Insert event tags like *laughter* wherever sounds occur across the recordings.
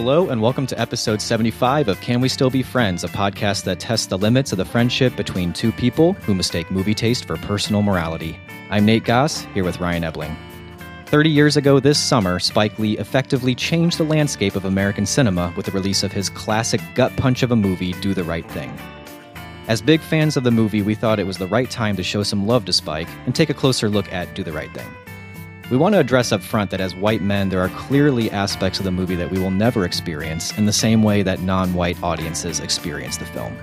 Hello, and welcome to episode 75 of Can We Still Be Friends, a podcast that tests the limits of the friendship between two people who mistake movie taste for personal morality. I'm Nate Goss, here with Ryan Ebling. 30 years ago this summer, Spike Lee effectively changed the landscape of American cinema with the release of his classic gut punch of a movie, Do the Right Thing. As big fans of the movie, we thought it was the right time to show some love to Spike and take a closer look at Do the Right Thing. We want to address up front that as white men, there are clearly aspects of the movie that we will never experience in the same way that non white audiences experience the film.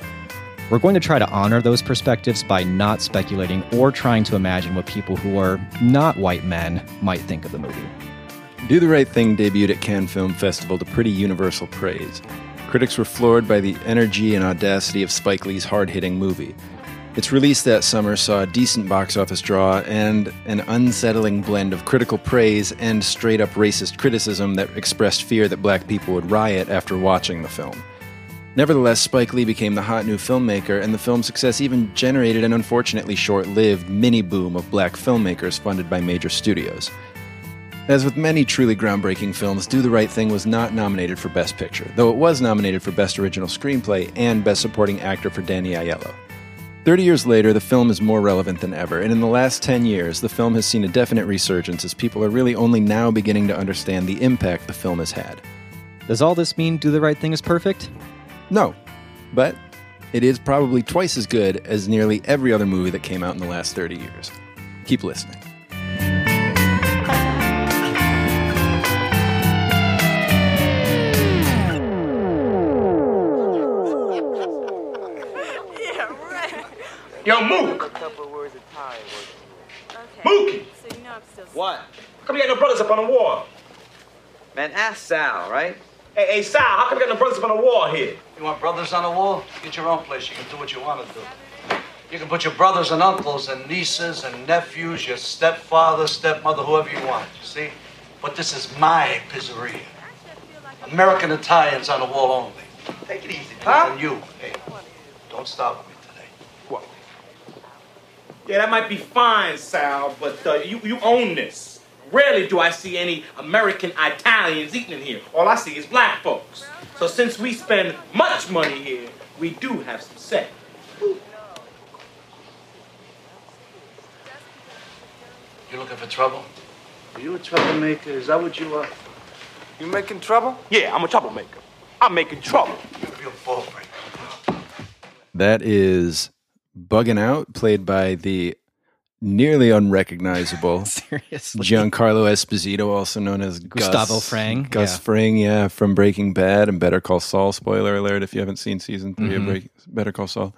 We're going to try to honor those perspectives by not speculating or trying to imagine what people who are not white men might think of the movie. Do the Right Thing debuted at Cannes Film Festival to pretty universal praise. Critics were floored by the energy and audacity of Spike Lee's hard hitting movie. Its release that summer saw a decent box office draw and an unsettling blend of critical praise and straight up racist criticism that expressed fear that black people would riot after watching the film. Nevertheless, Spike Lee became the hot new filmmaker, and the film's success even generated an unfortunately short lived mini boom of black filmmakers funded by major studios. As with many truly groundbreaking films, Do the Right Thing was not nominated for Best Picture, though it was nominated for Best Original Screenplay and Best Supporting Actor for Danny Aiello. 30 years later, the film is more relevant than ever, and in the last 10 years, the film has seen a definite resurgence as people are really only now beginning to understand the impact the film has had. Does all this mean Do the Right Thing is perfect? No, but it is probably twice as good as nearly every other movie that came out in the last 30 years. Keep listening. Yo, Mook. Mookie. What? How come you got no brothers up on the wall? Man, ask Sal, right? Hey, hey, Sal, how come you got no brothers up on the wall here? You want brothers on the wall? Get your own place. You can do what you want to do. You can put your brothers and uncles and nieces and nephews, your stepfather, stepmother, whoever you want, you see? But this is my pizzeria. American Italians on the wall only. Take it easy, huh? And you, hey, don't stop me today. What? Yeah, that might be fine, Sal, but uh, you, you own this. Rarely do I see any American Italians eating in here. All I see is black folks. So since we spend much money here, we do have some say. You looking for trouble? Are you a troublemaker? Is that what you are? You making trouble? Yeah, I'm a troublemaker. I'm making trouble. You're a ball breaker. That is Bugging Out, played by the nearly unrecognizable *laughs* Seriously. Giancarlo Esposito, also known as Gustavo Gus, Fring, Gus yeah. Fring, yeah, from Breaking Bad and Better Call Saul. Spoiler alert if you haven't seen season 3 Mhm. of Break, Better Call Saul.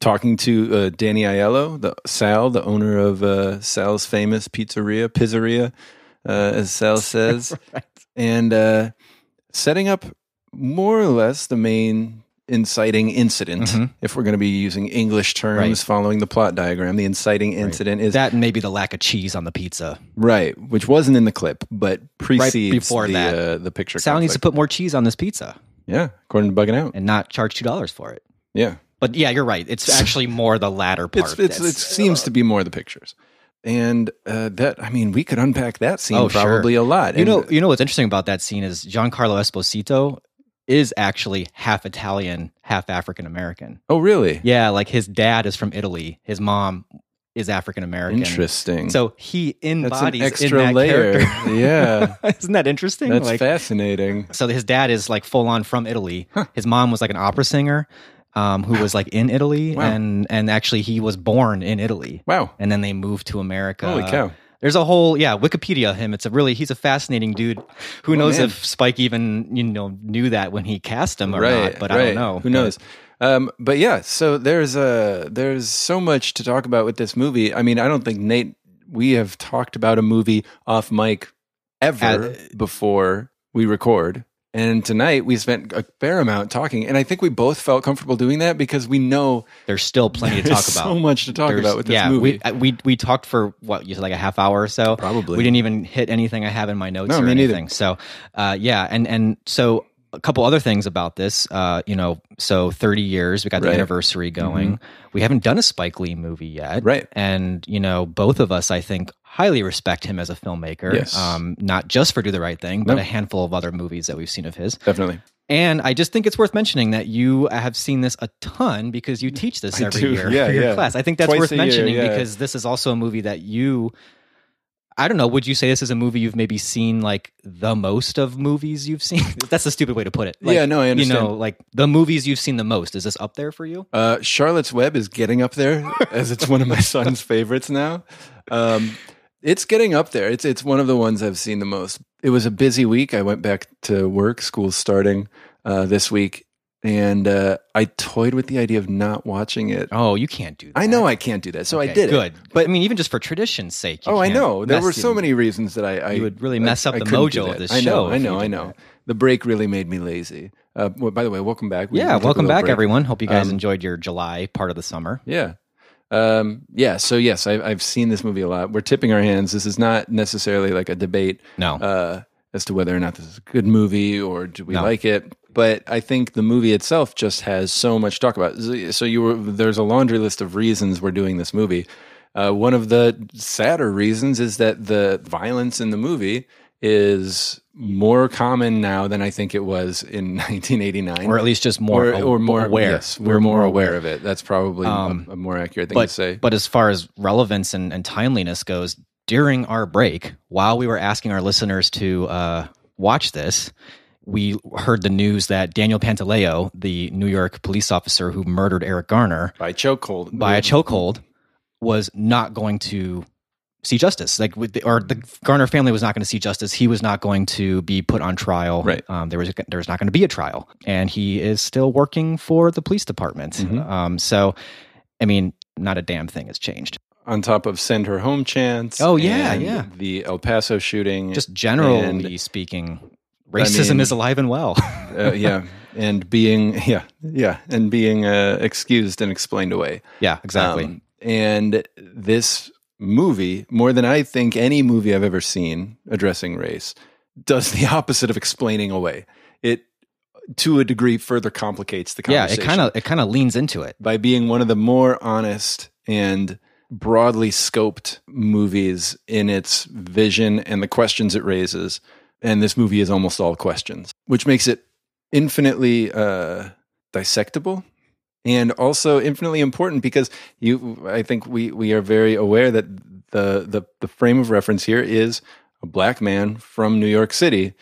Talking to uh, Danny Aiello, the Sal, the owner of uh, Sal's famous pizzeria, Pizzeria, uh, as Sal *laughs* says, Right. and uh, setting up more or less the main inciting incident. Mhm. If we're going to be using English terms Right. following the plot diagram, the inciting incident is That maybe the lack of cheese on the pizza. Right, which wasn't in the clip, but precedes before the, that. Uh, the picture. Sal needs to put more cheese on this pizza yeah, according to Bugging Out. and not charge two dollars for it. Yeah, But yeah, you're right. It's *laughs* actually more the latter part. it's, it's it seems to be more the pictures, and uh, that I mean we could unpack that scene Oh, sure. probably a lot. You And- know, you know what's interesting about that scene is Giancarlo Esposito is actually half Italian, half African American. oh really? Yeah, like his dad is from Italy. His mom is African American. Interesting. So he that's an embodies extra that layer. character. *laughs* yeah, Isn't that interesting? that's like, fascinating. so his dad is like full on from Italy. His mom was like an opera singer um, who was like in Italy, Wow. and and actually he was born in Italy. Wow. And then they moved to America. Holy cow. There's a whole yeah Wikipedia him. It's a really he's a fascinating dude. Who knows man. if Spike even you know knew that when he cast him or right, not? But I don't know. Who knows? Um, but yeah, so there's a there's so much to talk about with this movie. I mean, I don't think Nate we have talked about a movie off mic ever Uh, before we record. And tonight we spent a fair amount talking, and I think we both felt comfortable doing that because we know There's still plenty to talk about. so much to talk There's- about with this yeah, movie. we uh, we we talked for what you said like a half hour or so. Probably. we didn't even hit anything I have in my notes No, or me neither. anything. So, uh, yeah, and and so a couple other things about this. Uh, you know, so 30 years we got the Right. Mm-hmm. anniversary going. We haven't done a Spike Lee movie yet, Right. And you know, both of us, I think, highly respect him as a filmmaker. Yes. Um, not just for Do the Right Thing, but No. a handful of other movies that we've seen of his. Definitely. And I just think it's worth mentioning that you have seen this a ton because you teach this *laughs* I every do. year *laughs* Yeah, for your yeah. class. I think that's Twice worth a year, mentioning yeah. because this is also a movie that you. I don't know. Would you say this is a movie you've maybe seen like the most of movies you've seen? *laughs* That's a stupid way to put it. Like, Yeah, no, I understand. You know, like the movies you've seen the most. Is this up there for you? Uh, Charlotte's Web is getting up there as it's one of my son's favorites now. Um, it's getting up there. It's it's one of the ones I've seen the most. It was a busy week. I went back to work. School's starting uh, this week, and uh, I toyed with the idea of not watching it. Oh, you can't do that. I know I can't do that, so I did good. it. But I mean, even just for tradition's sake. you Oh, I know. There were so many reasons that I, I You would really mess up I the couldn't mojo of this I know. show I know. I know. that. The break really made me lazy. Uh, well, by the way, welcome back. We- Yeah, we took a welcome back, break. everyone. Hope you guys Um, enjoyed your July part of the summer. Yeah. Um, yeah. So yes, I, I've seen this movie a lot. We're tipping our hands. This is not necessarily like a debate No. uh, as to whether or not this is a good movie or do we No. like it. But I think the movie itself just has so much to talk about. So you were there's a laundry list of reasons we're doing this movie. Uh, one of the sadder reasons is that the violence in the movie is more common now than I think it was in *laughs* 1989 or at least just more or, or more aware. Yes, we're, more aware of it. That's probably Um, a, a more accurate thing but to say. but as far as relevance and, and timeliness goes, during our break, while we were asking our listeners to uh, watch this, we heard the news that Daniel Pantaleo, the New York police officer who murdered Eric Garner by chokehold, by a chokehold, was not going to see justice. Like, with the, or the Garner family was not going to see justice. He was not going to be put on trial. Right. Um, there was there was not going to be a trial, and he is still working for the police department. Mhm. Um, so, I mean, not a damn thing has changed. on top of send her home chance. Oh, yeah, yeah. The El Paso shooting, Just generally And- speaking, racism mean- is alive and well. uh, yeah, and being yeah yeah and being uh, excused and explained away. yeah, exactly. Um, and this movie, more than I think any movie I've ever seen addressing race, does the *laughs* opposite of explaining away. It, to a degree, further complicates the conversation. yeah, it kind of it kind of leans into it. by being one of the more honest and broadly scoped movies in its vision and the questions it raises. And this movie is almost all questions, which makes it infinitely uh, dissectable and also infinitely important because you I think we we are very aware that the the the frame of reference here is a black man from New York City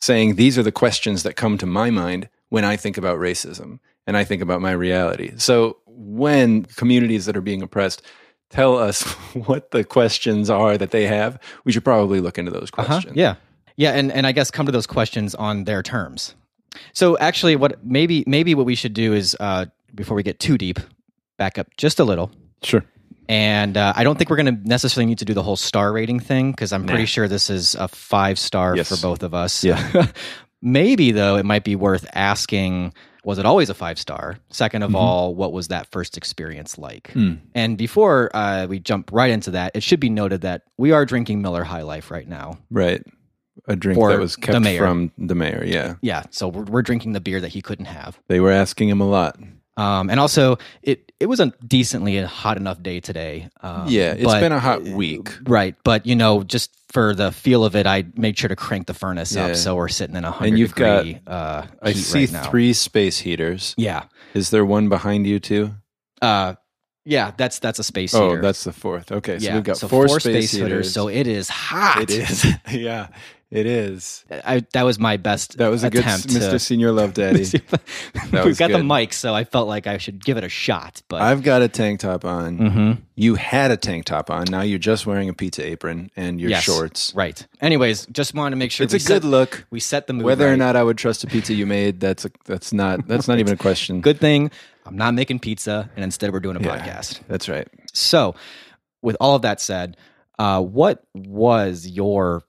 saying these are the questions that come to my mind when I think about racism and I think about my reality. So when communities that are being oppressed tell us *laughs* what the questions are that they have, we should probably look into those Uh-huh. questions. Yeah. Yeah, and, and I guess come to those questions on their terms. So actually what maybe maybe what we should do is uh, before we get too deep, back up just a little. Sure. And uh, I don't think we're going to necessarily need to do the whole star rating thing because I'm pretty sure this is a five star Yes. for both of us. Yeah. *laughs* Maybe though, it might be worth asking: Was it always a five star? Second of Mhm. all, what was that first experience like? Hmm. And before uh, we jump right into that, it should be noted that we are drinking Miller High Life right now. Right. A drink that was the kept mayor. from the mayor. Yeah. Yeah, so we're, we're drinking the beer that he couldn't have. They were asking him a lot. Um, and also, it it was a decently hot enough day today. Um, yeah. It's but- been a hot week. Right, but you know, just for the feel of it, I made sure to crank the furnace Yeah. up, so we're sitting in a hundred And you've degree uh, I see right three space heaters. Yeah, Is there one behind you too? uh, yeah, that's that's a space Oh, heater. Oh, that's the fourth. Okay, so yeah, we've got so four, four space, space heaters. So it is hot. it is. *laughs* yeah, it is. I, that was my best. That was a good Mr. to- Señor Love *laughs* Daddy. *laughs* We've got the mic, so I felt like I should give it a shot. But I've got a tank top on. Mhm. You had a tank top on. Now you're just wearing a pizza apron and your Yes, shorts. right. Anyways, just wanted to make sure It's a good look. We set the mood Whether or not I would trust a pizza you made, that's a, that's not that's not even a *laughs* question. Good thing I'm not making pizza, and instead we're doing a Yeah. podcast. That's right. So, with all of that said, uh, what was your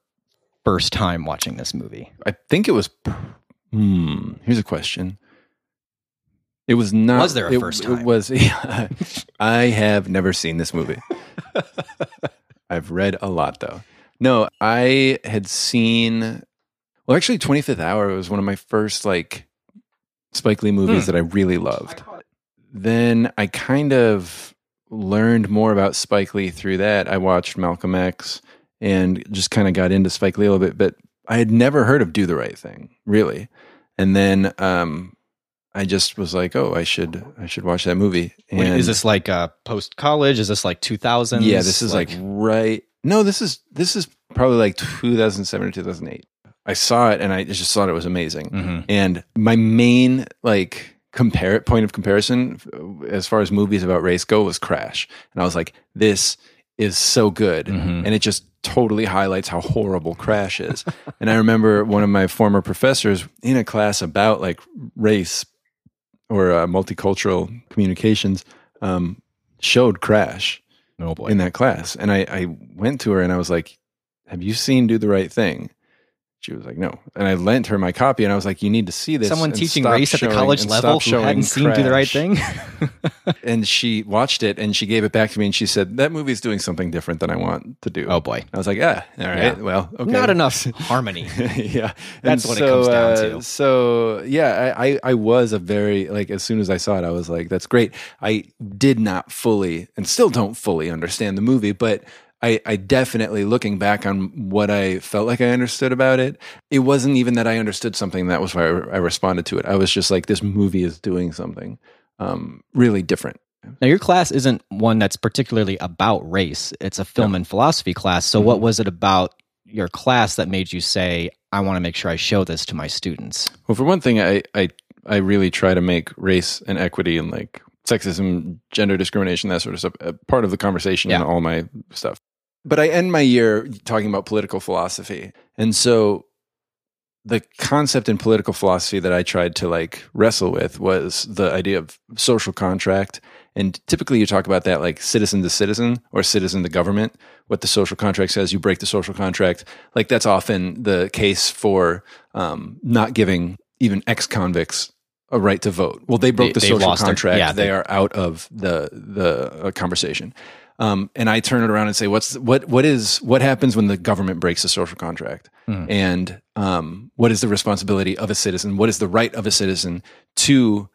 first time watching this movie? I think it was. Hmm. Here's a question. It was not. Was there a it- first It time? was. *laughs* I have never seen this movie. *laughs* I've read a lot though. No, I had seen. Well, actually, Twenty Fifth Hour was one of my first like Spike Lee movies Hmm. that I really loved. Then I kind of learned more about Spike Lee through that. I watched Malcolm X and just kind of got into Spike Lee a little bit, but I had never heard of Do the Right Thing, really. And then um, I just was like, oh, I should I should watch that movie. And Wait, is this like uh, post college? Is this like 2000s? yeah, this is like, right. No, this is this is probably like 2007 or 2008. I saw it and I just thought it was amazing. Mhm. And my main like compare point of comparison uh, as far as movies about race go was Crash. And I was like, this is so good. Mhm. And it just totally highlights how horrible Crash is. *laughs* and I remember one of my former professors in a class about like race or uh, multicultural communications um, showed Crash oh boy. in that class. And I, I went to her and I was like, Have you seen Do the Right Thing? She was like, No. And I lent her my copy and I was like, You need to see this. Someone teaching race at the college level who hadn't showing seen Do the Right Thing? *laughs* And she watched it and she gave it back to me and she said, That movie's doing something different than I want to do. oh boy. I was like, Ah, all right. Yeah. Well, okay. Not enough *laughs* harmony. yeah, That's And what it comes down uh, to. So yeah, I, I I was a very like as soon as I saw it, I was like, that's great. I did not fully and still don't fully understand the movie, but. I, I definitely looking back on what I felt like I understood about it, it wasn't even that I understood something. That was why I, I responded to it. I was just like, this movie is doing something um, really different. Now, your class isn't one that's particularly about race. It's a film and philosophy class. So, Mm-hmm. what was it about your class that made you say, I want to make sure I show this to my students? Well, for one thing, I, I I really try to make race and equity and like sexism, gender discrimination, that sort of stuff, a part of the conversation in all my stuff. But I end my year talking about political philosophy, and so the concept in political philosophy that I tried to like wrestle with was the idea of social contract. And typically you talk about that like citizen to citizen or citizen to government. What the social contract says, you break the social contract. Like that's often the case for um, not giving even ex convicts a right to vote. Well, they broke They- the social lost their- contract. yeah, they, they- are out of the the uh, conversation. Um, and I turn it around and say, what's what what is what happens when the government breaks the social contract? Hmm. And um, what is the responsibility of a citizen? What is the right of a citizen to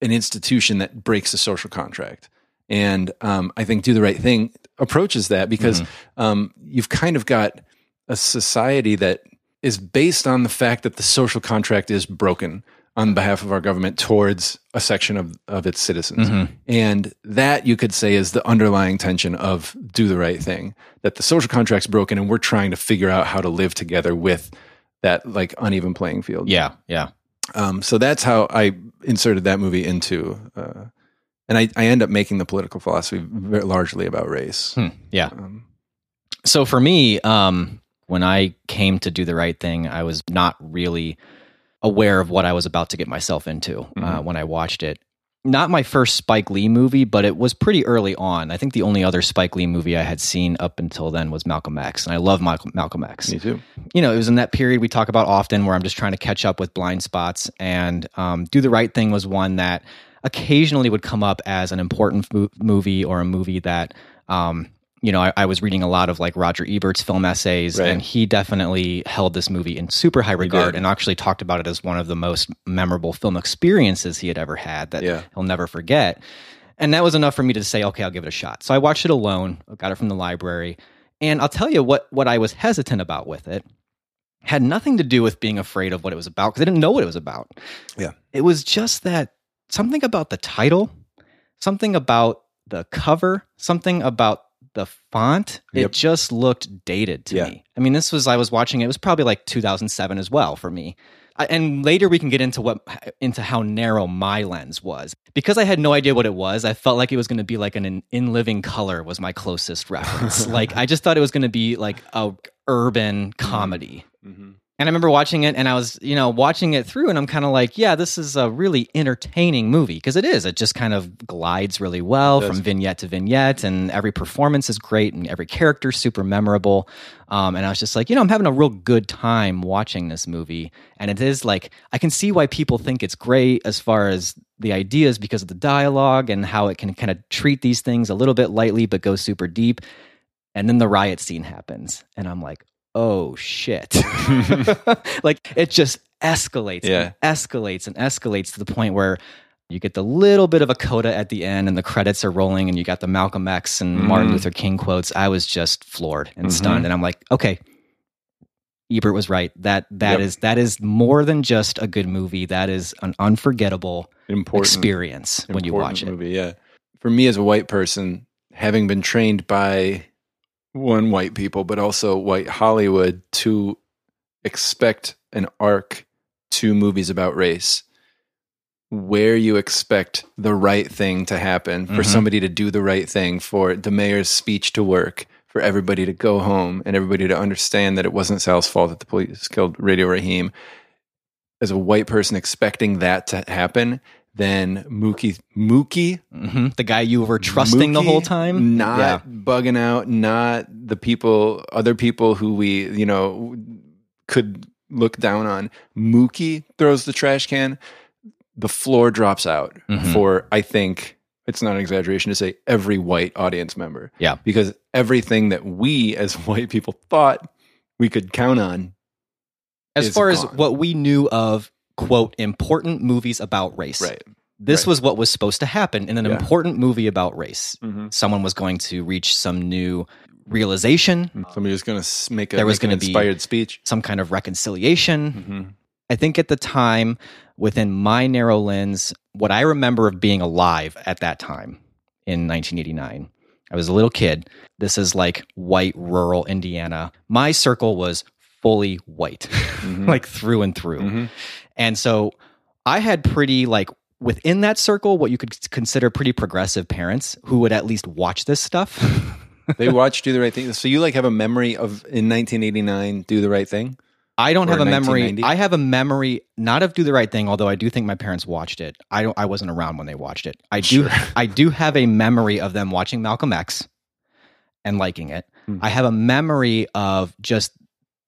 an institution that breaks the social contract? And um, I think do the right thing approaches that because um, you've kind of got a society that is based on the fact that the social contract is broken on behalf of our government towards a section of, of its citizens. Mm-hmm. And that you could say is the underlying tension of do the right thing, that the social contract's broken and we're trying to figure out how to live together with that like uneven playing field. Yeah, yeah. Um, so that's how I inserted that movie into, uh, and I, I end up making the political philosophy very largely about race. Hmm, yeah. Um, So for me, um, when I came to do the right thing, I was not really aware of what I was about to get myself into uh, Mhm. when I watched it. Not my first Spike Lee movie, but it was pretty early on. I think the only other Spike Lee movie I had seen up until then was Malcolm X, and I love Malcolm, Malcolm X me too. you know, it was in that period we talk about often where I'm just trying to catch up with blind spots. And um, Do the Right Thing was one that occasionally would come up as an important mo- movie or a movie that, um, you know, I, I was reading a lot of like Roger Ebert's film essays, Right. and he definitely held this movie in super high regard and actually talked about it as one of the most memorable film experiences he had ever had that Yeah. he'll never forget. And that was enough for me to say, okay, I'll give it a shot. So I watched it alone, got it from the library. And I'll tell you what, what I was hesitant about with it had nothing to do with being afraid of what it was about because I didn't know what it was about. Yeah. It was just that something about the title, something about the cover, something about the font, Yep. it just looked dated to Yeah. me. I mean, this was, I was watching it, it was probably like 2007 as well for me. I, and later we can get into what into how narrow my lens was because I had no idea what it was. I felt like it was going to be like an in living color was my closest reference. *laughs* like I just thought it was going to be like a urban comedy. Mm-hmm. And I remember watching it and I was, you know, watching it through and I'm kind of like, yeah, this is a really entertaining movie because it is. It just kind of glides really well from vignette to vignette and every performance is great and every character super memorable. Um, and I was just like, you know, I'm having a real good time watching this movie. And it is like, I can see why people think it's great as far as the ideas because of the dialogue and how it can kind of treat these things a little bit lightly but go super deep. And then the riot scene happens. And I'm like, oh shit. *laughs* like it just escalates Yeah. and escalates and escalates to the point where You get the little bit of a coda at the end, and the credits are rolling, and you got the Malcolm X and Martin Mm. Luther King quotes. I was just floored and Mhm. stunned, and I'm like, okay, Ebert was right. That that Yep. is that is more than just a good movie. That is an unforgettable Important experience when you watch it. Movie, yeah. For me as a white person, having been trained by one white people, but also white Hollywood to expect an arc to movies about race where you expect the right thing to happen, for Mhm. somebody to do the right thing, for the mayor's speech to work, for everybody to go home and everybody to understand that it wasn't Sal's fault that the police killed Radio Raheem. As a white person expecting that to happen, then Mookie Mookie hmm The guy you were trusting the whole time, not Yeah. bugging out, not the people, other people who we, you know, could look down on. Mookie throws the trash can, the floor drops out Mhm. for, I think, it's not an exaggeration to say every white audience member. Yeah. Because everything that we as *laughs* white people thought we could count on. as far as what we knew of quote important movies about race. Right. This Right. was what was supposed to happen in an Yeah. important movie about race. Mm-hmm. Someone was going to reach some new realization, Somebody was going to make a, There was an gonna be- inspired speech. some kind of reconciliation. Mm-hmm. I think at the time, within my narrow lens, what I remember of being alive at that time in 1989, I was a little kid. This is like white rural Indiana. My circle was fully white, Mhm. *laughs* like through and through. Mhm. And so I had pretty, like, within that circle, what you could consider pretty progressive parents who would at least watch this stuff. *laughs* they watched Do the Right Thing. So you like have a memory of in 1989 Do the Right Thing? I don't have a memory. I have a memory not of Do the Right Thing, although I do think my parents watched it. I don't. I wasn't around when they watched it. I do. Sure. I do have a memory of them watching Malcolm X and liking it. Hmm. I have a memory of just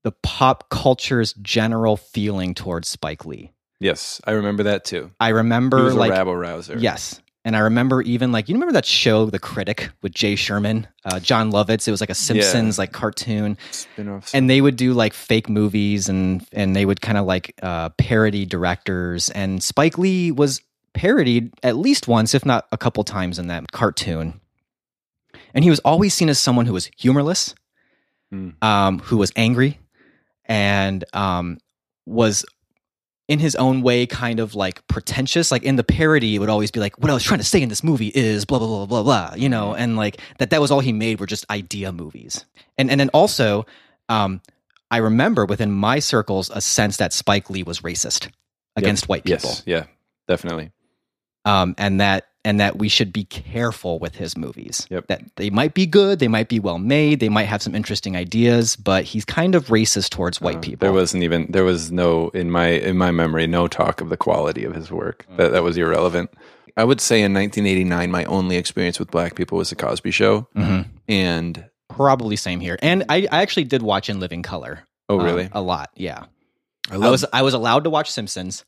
the pop culture's general feeling towards Spike Lee. Yes, I remember that too. I remember like rabble rouser. yes, and I remember even like you remember that show, The Critic, with Jay Sherman, uh, Jon Lovitz. It was like a Simpsons like cartoon spin-offs. and they would do like fake movies and and they would kind of like uh, parody directors and spike lee was parodied at least once if not a couple times in that cartoon and he was always seen as someone who was humorless Hmm. um, who was angry and um, was in his own way kind of like pretentious like in the parody it would always be like what i was trying to say in this movie is blah blah blah blah blah you know and like that that was all he made were just idea movies. And and then also um i remember within my circles a sense that spike lee was racist against white people. Yes, yeah, definitely. um and that and that we should be careful with his movies Yep. that they might be good they might be well made they might have some interesting ideas but he's kind of racist towards white Uh, people There wasn't even there was no in my in my memory no talk of the quality of his work. That that was irrelevant. I would say in 1989 my only experience with black people was the Cosby Show, Mhm. and Probably same here. And I, I actually did watch In Living Color. oh really? a lot, yeah. I, I, was I was allowed to watch Simpsons,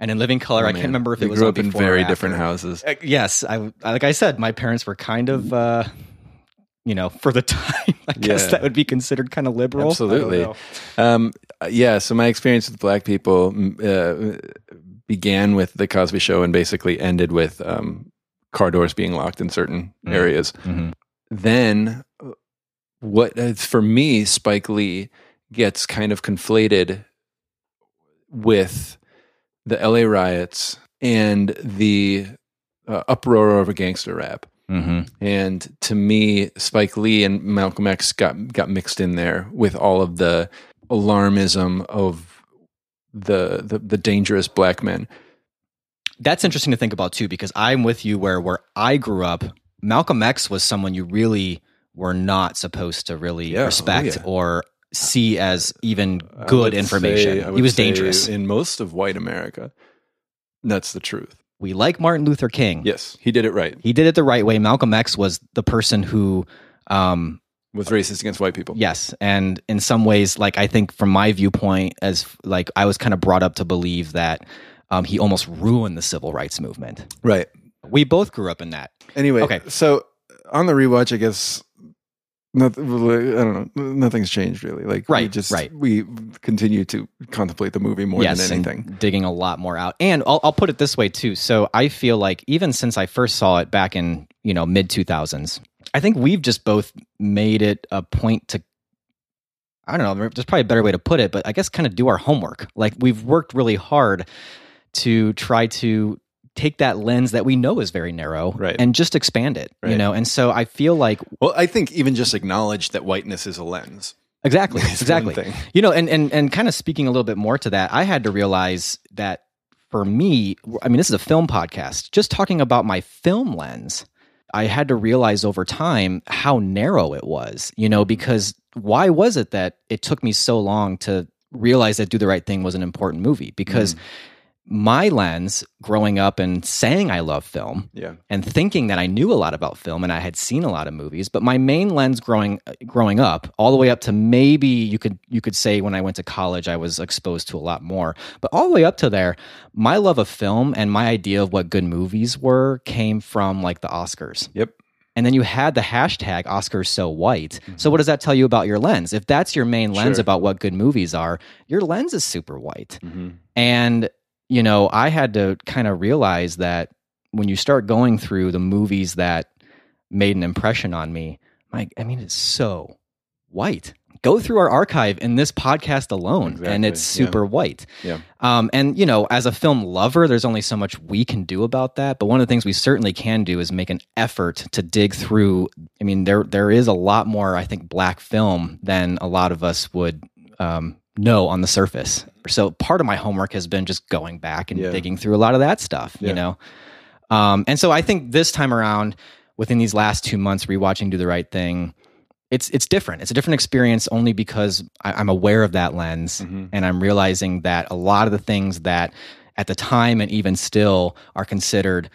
and in Living Color, oh, I can't remember if We it was grew up in very different houses. Uh, yes, I like I said, my parents were kind of, uh, you know, for the *laughs* time, I guess Yeah. that would be considered kind of liberal. Absolutely. Um, yeah. So my experience with black people uh, began with the Cosby Show and basically ended with um, car doors being locked in certain Mm. areas. Mhm. Then, what uh, for me, Spike Lee gets kind of conflated with the LA riots and the uh, uproar over gangster rap. Mhm. And to me, Spike Lee and Malcolm X got got mixed in there with all of the alarmism of the the, the dangerous black men. That's interesting to think about too, because I'm with you where where I grew up. Malcolm X was someone you really were not supposed to really Yeah, oh, respect yeah. or see as even good information. say- he was dangerous. in most of white America. That's the truth. we like Martin Luther King. Yes, he did it right. He did it the right way. Malcolm X was the person who, um, Was racist against white people. yes, and in some ways, like I think from my viewpoint, as like I was kind of brought up to believe that um, he almost ruined the civil rights movement. Right. We both grew up in that. Anyway, Okay. So on the rewatch, I guess Nothing, I don't know. Nothing's changed really. Like we Right, just right. we continue to contemplate the movie more yes, than anything. digging a lot more out. And I'll, I'll put it this way too. So I feel like even since I first saw it back in you know mid two thousands, I think we've just both made it a point to. I don't know. There's probably a better way to put it, but I guess kind of do our homework. Like we've worked really hard to try to take that lens that we know is very narrow Right. and just expand it. You know, and so I feel like Well, I think even just acknowledge that whiteness is a lens. Exactly. *laughs* Exactly. You know, and and and kind of speaking a little bit more to that, I had to realize that for me, I mean, this is a film podcast. Just talking about my film lens, I had to realize over time how narrow it was. You know, because why was it that it took me so long to realize that Do the Right Thing was an important movie? Because mm. My lens growing up and saying I love film Yeah. and thinking that I knew a lot about film and I had seen a lot of movies, but my main lens growing growing up, all the way up to maybe you could you could say when I went to college I was exposed to a lot more, but all the way up to there, my love of film and my idea of what good movies were came from like the Oscars. Yep. And then you had the hashtag Oscars so white. So what does that tell you about your lens? If that's your main lens Sure. about what good movies are, your lens is super white. Mm-hmm. And, you know, I had to kind of realize that when you start going through the movies that made an impression on me, my, I mean, it's so white. Go through our archive in this podcast alone, and Exactly, it's yeah. super white. Yeah. Um, and you know, as a film lover, there's only so much we can do about that. But one of the things we certainly can do is make an effort to dig through. I mean, there there is a lot more, I think, black film than a lot of us would um, know on the surface. So part of my homework has been just going back and Yeah. digging through a lot of that stuff. Yeah. You know, um, and so I think this time around, within these last two months, rewatching Do the Right Thing. It's it's different. It's a different experience only because I, I'm aware of that lens, Mm-hmm. and I'm realizing that a lot of the things that at the time and even still are considered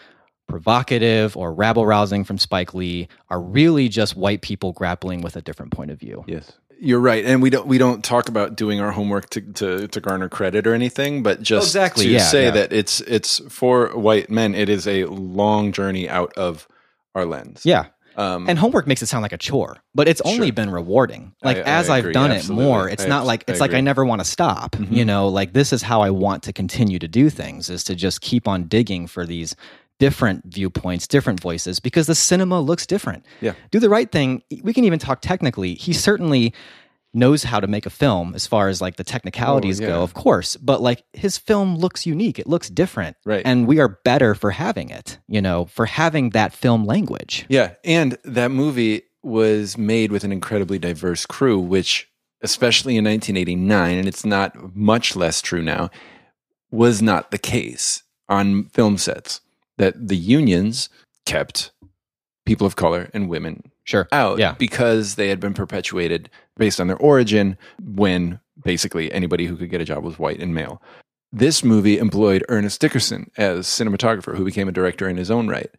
provocative or rabble rousing from Spike Lee are really just white people grappling with a different point of view. Yes. You're right, and we don't we don't talk about doing our homework to to, to garner credit or anything, but just Exactly, to yeah, say yeah. that it's it's for white men. It is a long journey out of our lens. Yeah. Um, And homework makes it sound like a chore, but it's only Sure. been rewarding. Like I- I as I've done absolutely. it more, it's I not like it's I like I never want to stop. You know, like this is how I want to continue to do things is to just keep on digging for these different viewpoints, different voices because the cinema looks different. Yeah. Do the right thing. We can even talk technically. He certainly knows how to make a film as far as like the technicalities Oh, yeah. go, of course, but like his film looks unique. It looks different. Right. And we are better for having it, you know, for having that film language. Yeah, and that movie was made with an incredibly diverse crew, which, especially in 1989, and it's not much less true now, was not the case on film sets. That the unions kept people of color and women Sure. out Yeah. because they had been perpetuated based on their origin when basically anybody who could get a job was white and male. This movie employed Ernest Dickerson as cinematographer, who became a director in his own right.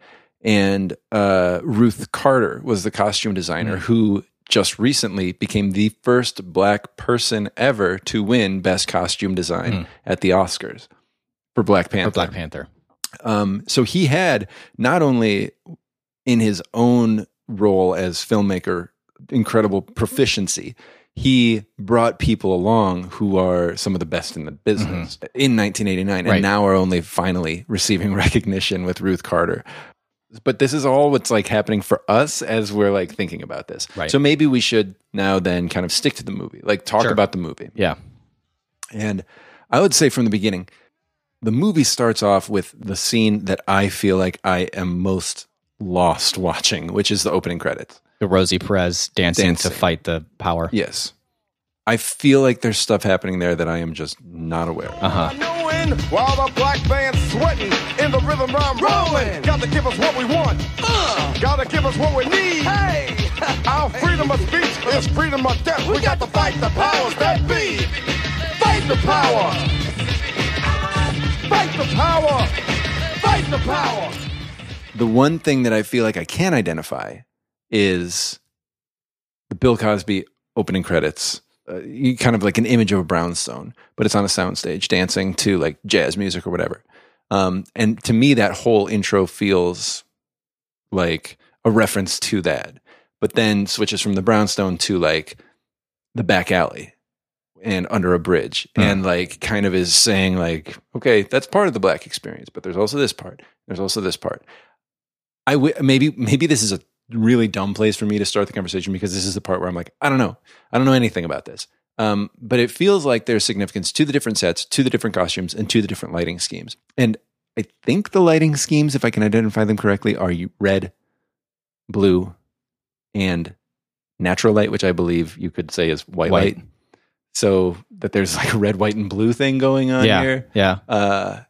And uh, Ruth Carter was the costume designer who just recently became the first black person ever to win Best Costume Design at the Oscars for Black Panther. Or Black Panther. Um, so he had not only in his own role as filmmaker incredible proficiency, he brought people along who are some of the best in the business in 1989, Mm-hmm. Right. and now are only finally receiving *laughs* recognition with Ruth Carter. But this is all what's like happening for us as we're like thinking about this. Right. So maybe we should now then kind of stick to the movie, like talk Sure. about the movie. Yeah. And I would say from the beginning, the movie starts off with the scene that I feel like I am most lost *laughs* watching, which is the opening credits. The Rosie Perez dancing, Dancing. to fight the power. Yes. I feel like there's stuff happening there that I am just not aware of. Uh huh. While the black band's sweating in the rhythm I'm rolling. Gotta give us what we want. Uh. Gotta give us what we need. Hey, *laughs* our freedom of speech is freedom of death. We got to fight the powers that be. Fight the power. Fight the power. Fight the power. The one thing that I feel like I can identify is the Bill Cosby opening credits. Uh, you kind of like an image of a brownstone, but it's on a soundstage dancing to like jazz music or whatever. Um, and to me, that whole intro feels like a reference to that. but then switches from the brownstone to like the back alley and under a bridge Hmm. and like kind of is saying like okay that's part of the black experience but there's also this part there's also this part. I w- maybe maybe this is a really dumb place for me to start the conversation because this is the part where i'm like i don't know. I don't know anything about this. Um, but it feels like there's significance to the different sets to the different costumes and to the different lighting schemes. And i think the lighting schemes if i can identify them correctly are red blue and natural light which i believe you could say is white, White. light so that there's like a red, white, and blue thing going on yeah, here. yeah. Uh,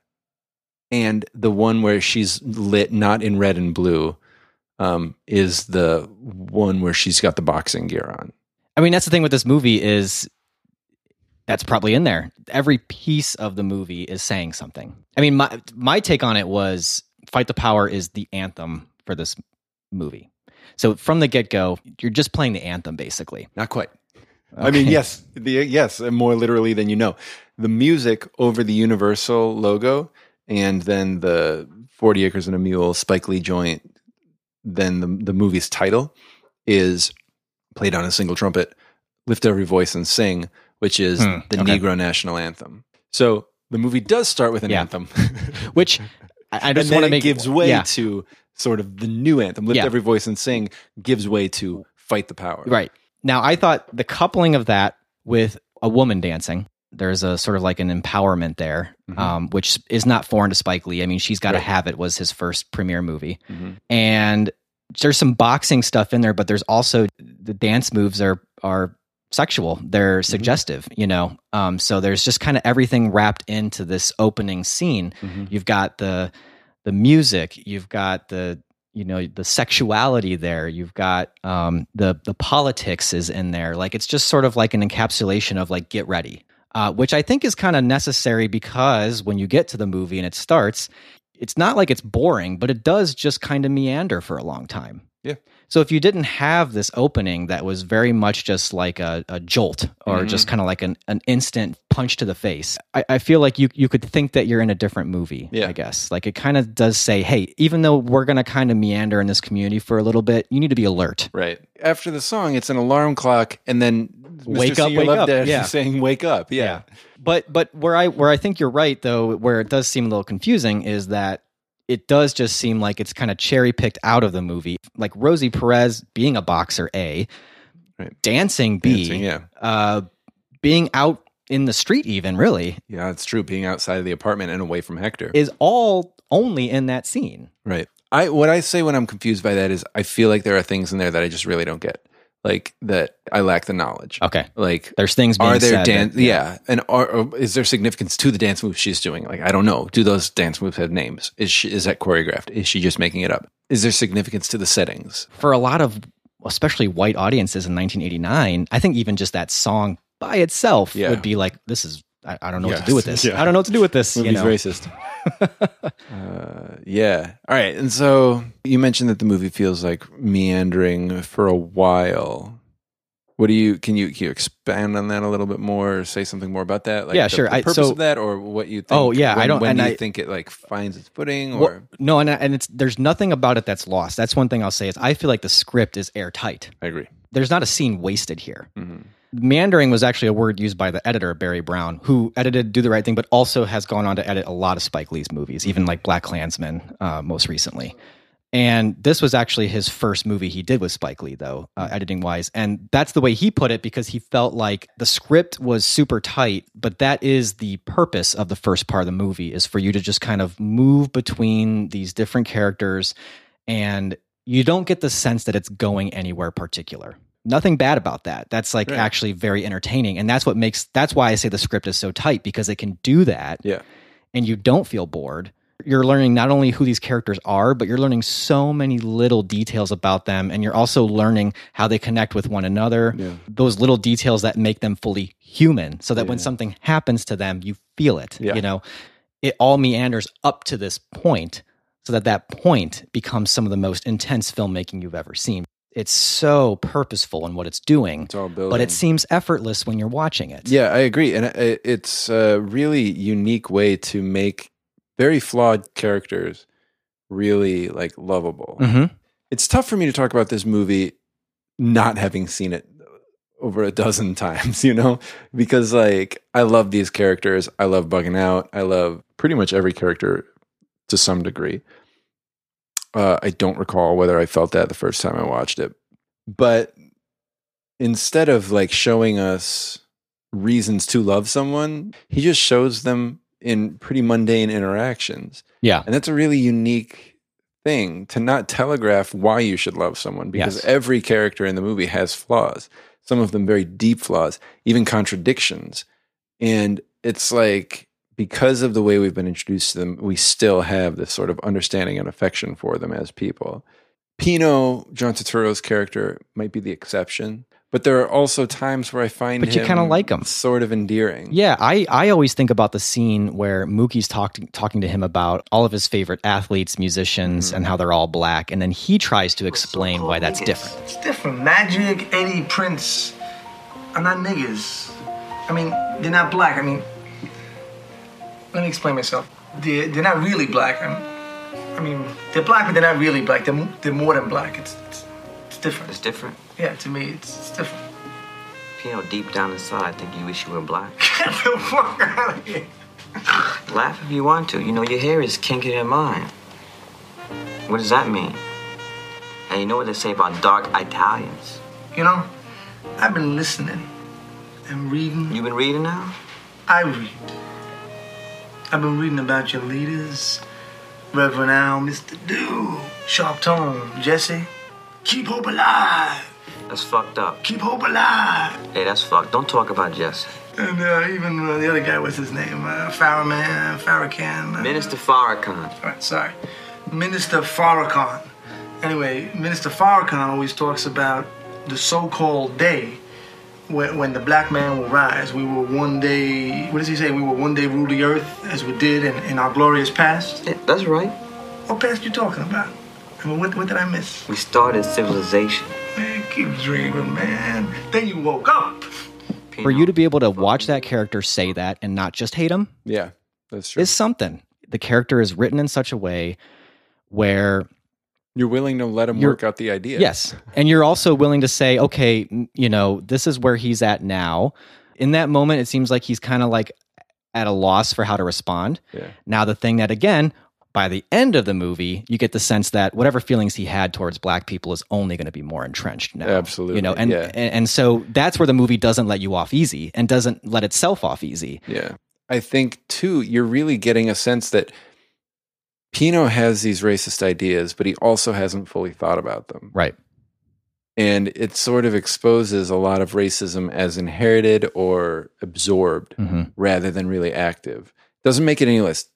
and the one where she's lit not in red and blue um, is the one where she's got the boxing gear on. I mean, that's the thing with this movie is that's probably in there. Every piece of the movie is saying something. I mean, my my take on it was "Fight the Power" is the anthem for this movie. So from the get go, you're just playing the anthem, basically. Not quite. I mean, yes, the, yes, more literally than you know. The music over the Universal logo, and then the Forty Acres and a Mule Spike Lee joint. Then the the movie's title is played on a single trumpet. Lift every voice and sing, which is Hmm, the okay. Negro national anthem. So the movie does start with an Yeah. anthem, *laughs* Which I, I just want to it make gives way yeah, to sort of the new anthem. Lift Yeah. every voice and sing gives way to fight the power. Right. Now, I thought the coupling of that with a woman dancing, there's a sort of like an empowerment there, Mhm. um, which is not foreign to Spike Lee. I mean, She's Got to Right. Have It was his first premiere movie. Mhm. And there's some boxing stuff in there, but there's also the dance moves are, are sexual. They're suggestive, you know? Um, so there's just kind of everything wrapped into this opening scene. Mhm. You've got the, the music, you've got the, you know the sexuality there. You've got um the the politics is in there. Like it's just sort of like an encapsulation of like get ready uh which i think is kind of necessary because when you get to the movie and it starts it's not like it's boring but it does just kind of meander for a long time. Yeah. So if you didn't have this opening that was very much just like a, a jolt or Mhm. just kind of like an, an instant punch to the face I, I feel like you you could think that you're in a different movie Yeah. i guess like it kind of does say hey even though we're going to kind of meander in this community for a little bit you need to be alert Right. After the song, it's an alarm clock, and then Mr. Wake up, Señor wake up. Yeah. saying "Wake up." Yeah. but but where i where i think you're right though where it does seem a little confusing is that it does just seem like it's kind of cherry picked out of the movie like rosie perez being a boxer a Right. dancing b Dancing, yeah. uh being out in the street even really Yeah, it's true. Being outside of the apartment and away from Hector. is all only in that scene right. I what I say when I'm confused by that is I feel like there are things in there that I just really don't get. Like that I lack the knowledge. okay Like there's things being are there dance? that- yeah. and are, or is there significance to the dance moves she's doing? Like I don't know. Do those dance moves have names? Is she is that choreographed? Is she just making it up? Is there significance to the settings? for a lot of especially white audiences in 1989 i think even just that song by itself Yeah. would be like this is i, I don't know what to do with this *laughs* Yeah. i don't know what to do with this you Movie's know? racist. *laughs* uh, yeah. All right. And so you mentioned that the movie feels like meandering for a while. What do you can you can you expand on that a little bit more or say something more about that? Like Yeah, the, sure. The I- purpose so- of that or what you think Oh, yeah, I don't- when and do you I- think it like finds its footing Well, or no and, and it's there's nothing about it that's lost that's one thing i'll say is i feel like the script is airtight I agree. there's not a scene wasted here Mhm. Meandering was actually a word used by the editor barry brown who edited do the right thing but also has gone on to edit a lot of spike lee's movies even like BlacKkKlansman uh, most recently. And this was actually his first movie he did with spike lee though uh, editing wise and that's the way he put it because he felt like the script was super tight but that is the purpose of the first part of the movie is for you to just kind of move between these different characters and you don't get the sense that it's going anywhere particular nothing bad about that that's like Right. actually very entertaining and that's what makes that's why i say the script is so tight because it can do that Yeah. and you don't feel bored you're learning not only who these characters are but you're learning so many little details about them and you're also learning how they connect with one another Yeah. those little details that make them fully human so that when something happens to them you feel it Yeah. you know it all meanders up to this point so that that point becomes some of the most intense filmmaking you've ever seen it's so purposeful in what it's doing It's all building. but it seems effortless when you're watching it Yeah, I agree, and it's a really unique way to make very flawed characters really like lovable. hmm It's tough for me to talk about this movie not having seen it over a dozen *laughs* times, you know? Because like I love these characters. I love bugging out. I love pretty much every character to some degree. Uh, I don't recall whether I felt that the first time I watched it. But instead of like showing us reasons to love someone, he just shows them in pretty mundane interactions. Yeah. And that's a really unique thing to not telegraph why you should love someone because Yes. every character in the movie has flaws, some of them very deep flaws, even contradictions. And it's like because of the way we've been introduced to them, we still have this sort of understanding and affection for them as people. Pino, John Turturro's character, might be the exception, but there are also times where I find But you kinda like him. sort of endearing. Yeah, I, I always think about the scene where Mookie's talking talking to him about all of his favorite athletes, musicians, Mm-hmm. and how they're all black, and then he tries to explain why that's different. It's different. Magic, Eddie, Prince are not niggas. I mean, they're not black. I mean, let me explain myself. They're, they're not really black. I mean, I mean, they're black, but they're not really black. They're, they're more than black. It's, it's, it's different. It's different. Yeah, to me, it's, it's different. know, deep down inside, I think you wish you were black. *laughs* Get the fuck out of here. Laugh if you want to. You know, your hair is kinkier than mine. What does that mean? And you know what they say about dark Italians? You know, I've been listening and reading. You've been reading now? I read. I've been reading about your leaders, Reverend Al, Mr. Do, Sharp Tone, Jesse. Keep hope alive. That's fucked up. Keep hope alive. Hey, that's fucked. Don't talk about Jesse. And uh, even uh, the other guy, what's his name? Uh, Farrakhan, Farrakhan. Uh, Minister Farrakhan. All right, sorry. Minister Farrakhan. Anyway, Minister Farrakhan always talks about the so-called day when, when the black man will rise. We will one day, what does he say? We will one day rule the earth as we did in, in our glorious past. Yeah, that's right. What past you talking about? I mean, what, what did I miss? We started civilization. Man, keep dreaming, man. Then you woke up. For you to be able to watch that character say that and not just hate him Yeah, that's true. is something. The character is written in such a way where You're willing to let him You're- work out the idea. Yes. And you're also willing to say, okay, you know, this is where he's at now. In that moment, it seems like he's kind of like at a loss for how to respond. Yeah. Now, the thing that, again, by the end of the movie, you get the sense that whatever feelings he had towards black people is only going to be more entrenched now. Absolutely, You know, and, yeah. and and so that's where the movie doesn't let you off easy and doesn't let itself off easy. Yeah. I think too, you're really getting a sense that Pino has these racist ideas, but he also hasn't fully thought about them. Right. And it sort of exposes a lot of racism as inherited or absorbed Mhm. rather than really active. Doesn't make it any less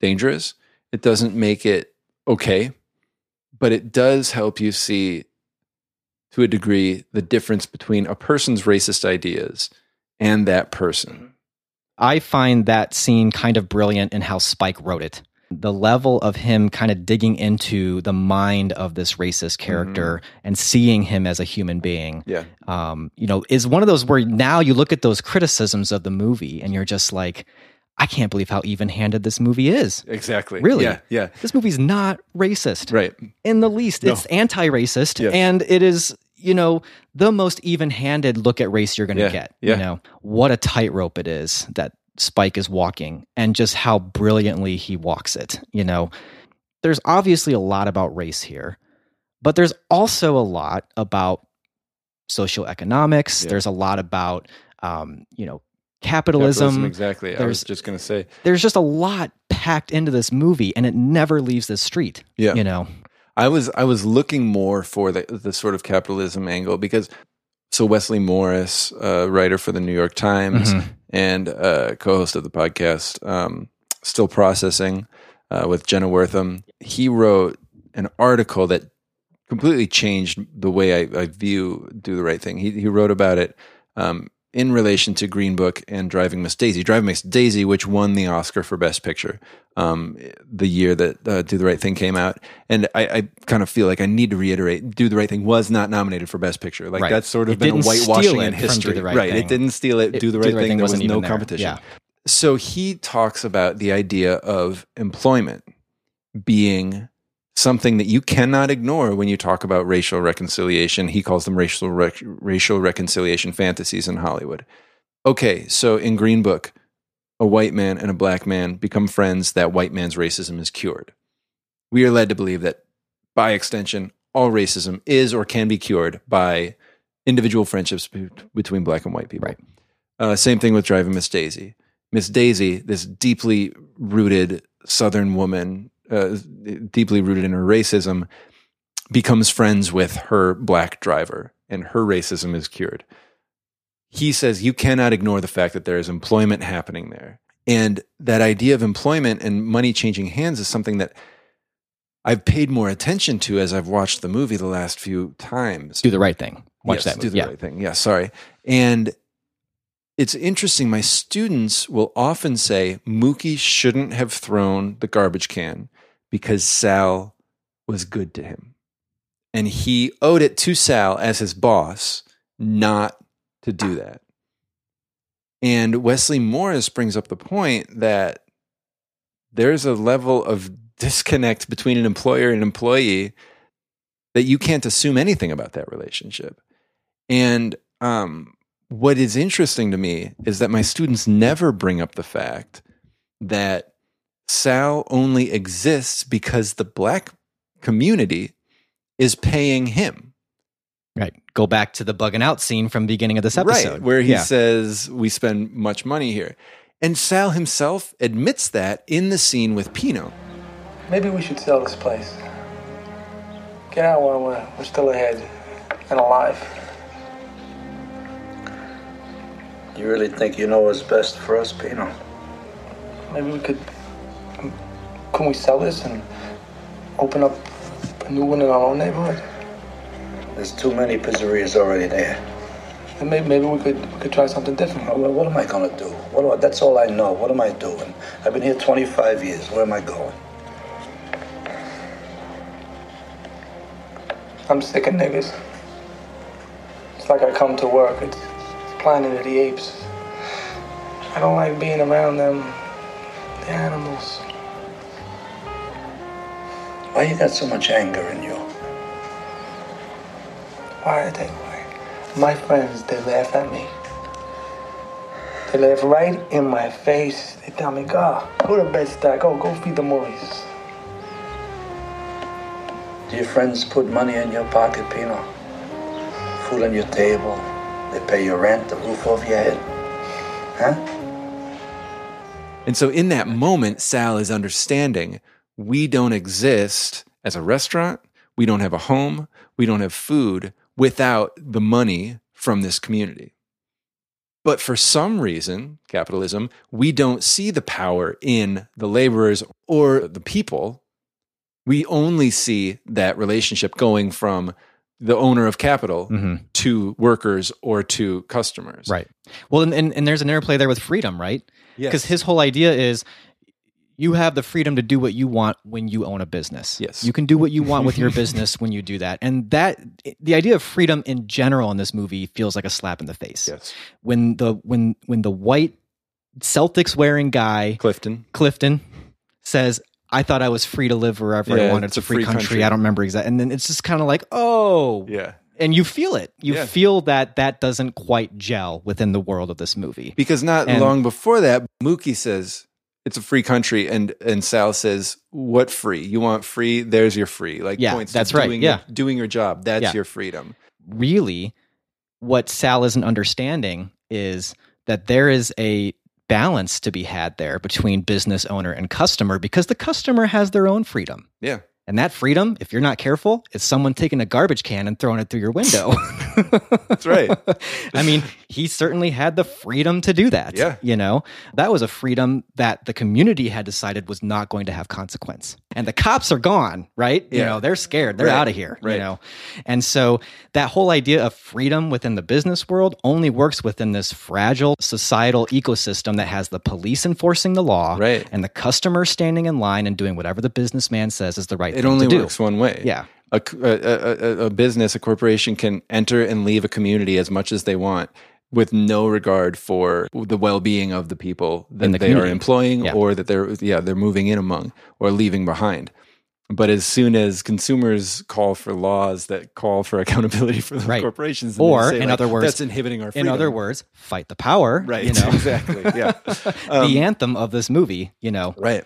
dangerous. It doesn't make it okay, but it does help you see to a degree the difference between a person's racist ideas and that person. I find that scene kind of brilliant in how Spike wrote it. The level of him kind of digging into the mind of this racist character and seeing him as a human being, Yeah. um, you know, is one of those where now you look at those criticisms of the movie and you're just like, I can't believe how even handed this movie is. Exactly. Really? Yeah. Yeah. This movie's not racist Right. in the least. No. It's anti racist Yes. and it is, you know, the most even handed look at race you're going to Yeah. get. Yeah. You know, what a tightrope it is that Spike is walking and just how brilliantly he walks it. You know, there's obviously a lot about race here, but there's also a lot about socioeconomics. Yeah. There's a lot about, um, you know, capitalism. exactly. I was just going to say. There's just a lot packed into this movie and it never leaves the street. Yeah. You know, I was I was looking more for the the sort of capitalism angle because so Wesley Morris, uh, writer for the New York Times Mhm. And uh, co-host of the podcast, um, still processing uh, with Jenna Wortham. He wrote an article that completely changed the way I, I view do the right thing. He he wrote about it. Um, in relation to Green Book and Driving Miss Daisy, Driving Miss Daisy, which won the Oscar for Best Picture, um, the year that uh, Do the Right Thing came out, and I, I kind of feel like I need to reiterate: Do the Right Thing was not nominated for Best Picture. Like Right. that's sort of It been a whitewashing in history, the Right It didn't steal it. It- Do the Right Thing. there was wasn't no there. competition. Yeah. So he talks about the idea of employment being something that you cannot ignore when you talk about racial reconciliation. He calls them racial rec- racial reconciliation fantasies in Hollywood. Okay, so in Green Book, a white man and a black man become friends. That white man's racism is cured. We are led to believe that, by extension, all racism is or can be cured by individual friendships be- between black and white people. Right. Uh, same thing with Driving Miss Daisy. Miss Daisy, this deeply rooted Southern woman, uh, deeply rooted in her racism, becomes friends with her black driver, and her racism is cured. He says you cannot ignore the fact that there is employment happening there. And that idea of employment and money changing hands is something that I've paid more attention to as I've watched the movie the last few times. Do the right thing. Watch Yes, that Movie. do the Yeah. right thing. Yeah, sorry. And it's interesting. My students will often say Mookie shouldn't have thrown the garbage can because Sal was good to him, and he owed it to Sal as his boss not to do that. And Wesley Morris brings up the point that there's a level of disconnect between an employer and employee that you can't assume anything about that relationship. And um, what is interesting to me is that my students never bring up the fact that Sal only exists because the black community is paying him. Right. Go back to the bugging out scene from the beginning of this episode. Right, where he Yeah. says, We spend much money here. And Sal himself admits that in the scene with Pino. Maybe we should sell this place. Get out while we're, we're still ahead and alive. You really think you know what's best for us, Pino? Maybe we could. Can we sell this and open up a new one in our own neighborhood? There's too many pizzerias already there. And maybe, maybe we could we could try something different. Well, what am I gonna do? What do I, that's all I know. What am I doing? I've been here 25 years. Where am I going? I'm sick of niggas. It's like I come to work. It's, it's Planet of the Apes. I don't like being around them. The animals. Why you got so much anger in you? Why are they why? My friends, they laugh at me. They laugh right in my face. They tell me, go, go to bed stack. Go, go feed the movies. Do your friends put money in your pocket, Pino? Food on your table? They pay your rent, the roof over your head? Huh? And so in that moment, Sal is understanding we don't exist as a restaurant. We don't have a home. We don't have food without the money from this community. But for some reason, capitalism, we don't see the power in the laborers or the people. We only see that relationship going from the owner of capital Mhm. to workers or to customers. Right. Well, and, and, and there's an interplay there with freedom, right? Yes. Because his whole idea is you have the freedom to do what you want when you own a business. Yes. You can do what you want with your *laughs* business when you do that. And that the idea of freedom in general in this movie feels like a slap in the face. Yes. When the when when the white Celtics wearing guy Clifton. Clifton says, I thought I was free to live wherever I wanted. it's a free, free country. country. I don't remember exactly. And then it's just kind of like, oh, Yeah. and you feel it. You Yeah. feel that that doesn't quite gel within the world of this movie. Because not And- long before that, Mookie says it's a free country, and and Sal says, "What free? You want free? There's your free." Like Yeah, points that's right, Doing yeah. your, doing your job. That's Yeah. your freedom. really what Sal isn't understanding is that there is a balance to be had there between business owner and customer because the customer has their own freedom. Yeah, And that freedom, if you're not careful, is someone taking a garbage can and throwing it through your window. *laughs* that's right. *laughs* I mean, he certainly had the freedom to do that. Yeah. You know, that was a freedom that the community had decided was not going to have consequence. And the cops are gone, right? Yeah. You know, they're scared. They're Right. out of here, Right. you know? And so that whole idea of freedom within the business world only works within this fragile societal ecosystem that has the police enforcing the law Right. and the customer standing in line and doing whatever the businessman says is the right It only to do. works one way. Yeah. A, a- a- a- business, a corporation can enter and leave a community as much as they want with no regard for the well-being of the people that the they are employing Yeah. or that they're yeah they're moving in among or leaving behind But as soon as consumers call for laws that call for *laughs* accountability for the Right. corporations, Or, say, in like, other words- that's inhibiting our freedom. In other words, fight the power. right? You know, *laughs* exactly. Yeah. *laughs* Um, the anthem of this movie. You know, right.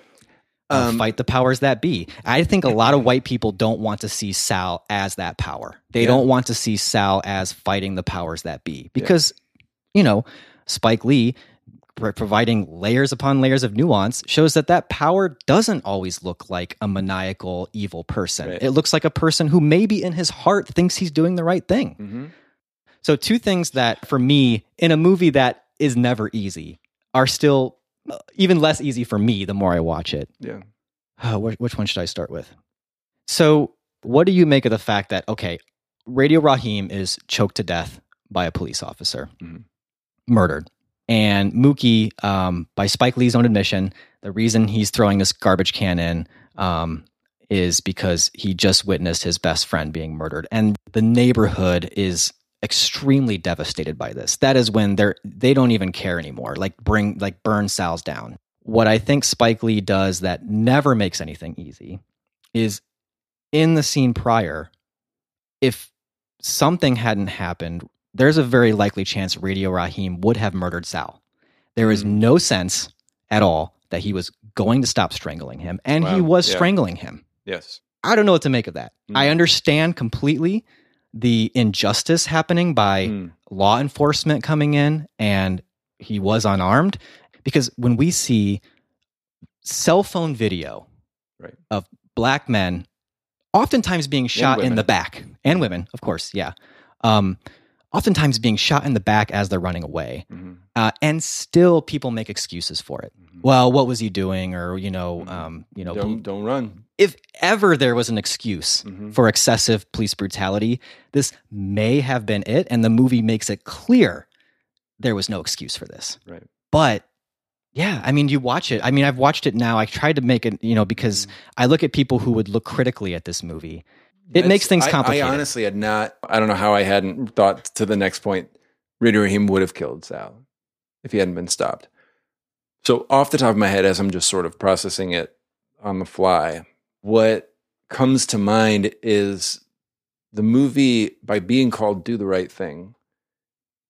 Um, fight the powers that be. I think a lot of white people don't want to see Sal as that power. They Yeah. don't want to see Sal as fighting the powers that be because, you know, Spike Lee providing layers upon layers of nuance shows that that power doesn't always look like a maniacal evil person. Right. It looks like a person who maybe in his heart thinks he's doing the right thing. Mhm. So, two things that for me in a movie that is never easy are still even less easy for me the more I watch it. Yeah. *sighs* Uh, which, which one should I start with? So, what do you make of the fact that, okay, Radio Raheem is choked to death by a police officer, Mhm. murdered. And Mookie, um, by Spike Lee's own admission, the reason he's throwing this garbage can in um, is because he just witnessed his best friend being murdered. And the neighborhood is extremely devastated by this. That is when they're they don't even care anymore. Like bring like burn Sal's down. What I think Spike Lee does that never makes anything easy is in the scene prior, if something hadn't happened, there's a very likely chance Radio Raheem would have murdered Sal. There is Mm. no sense at all that he was going to stop strangling him, and he was Yeah. strangling him. Yes. I don't know what to make of that. Mm. I understand completely the injustice happening by Mm. law enforcement coming in and he was unarmed because when we see cell phone video Right. of black men oftentimes being shot in the back and women of course yeah um, oftentimes being shot in the back as they're running away Mhm. uh, and still people make excuses for it. Well what was he doing or you know Mhm. um, you know Don't don't run. if ever there was an excuse Mhm. for excessive police brutality, this may have been it. And the movie makes it clear there was no excuse for this. Right. But yeah, I mean, you watch it. I mean, I've watched it now. I tried to make it, you know, because Mm. I look at people who would look critically at this movie. It makes things I- complicated. I, honestly had not. I don't know how I hadn't thought to the next point. Radio Raheem would have killed Sal if he hadn't been stopped. So off the top of my head, as I'm just sort of processing it on the fly, what comes to mind is the movie by being called "Do the Right Thing"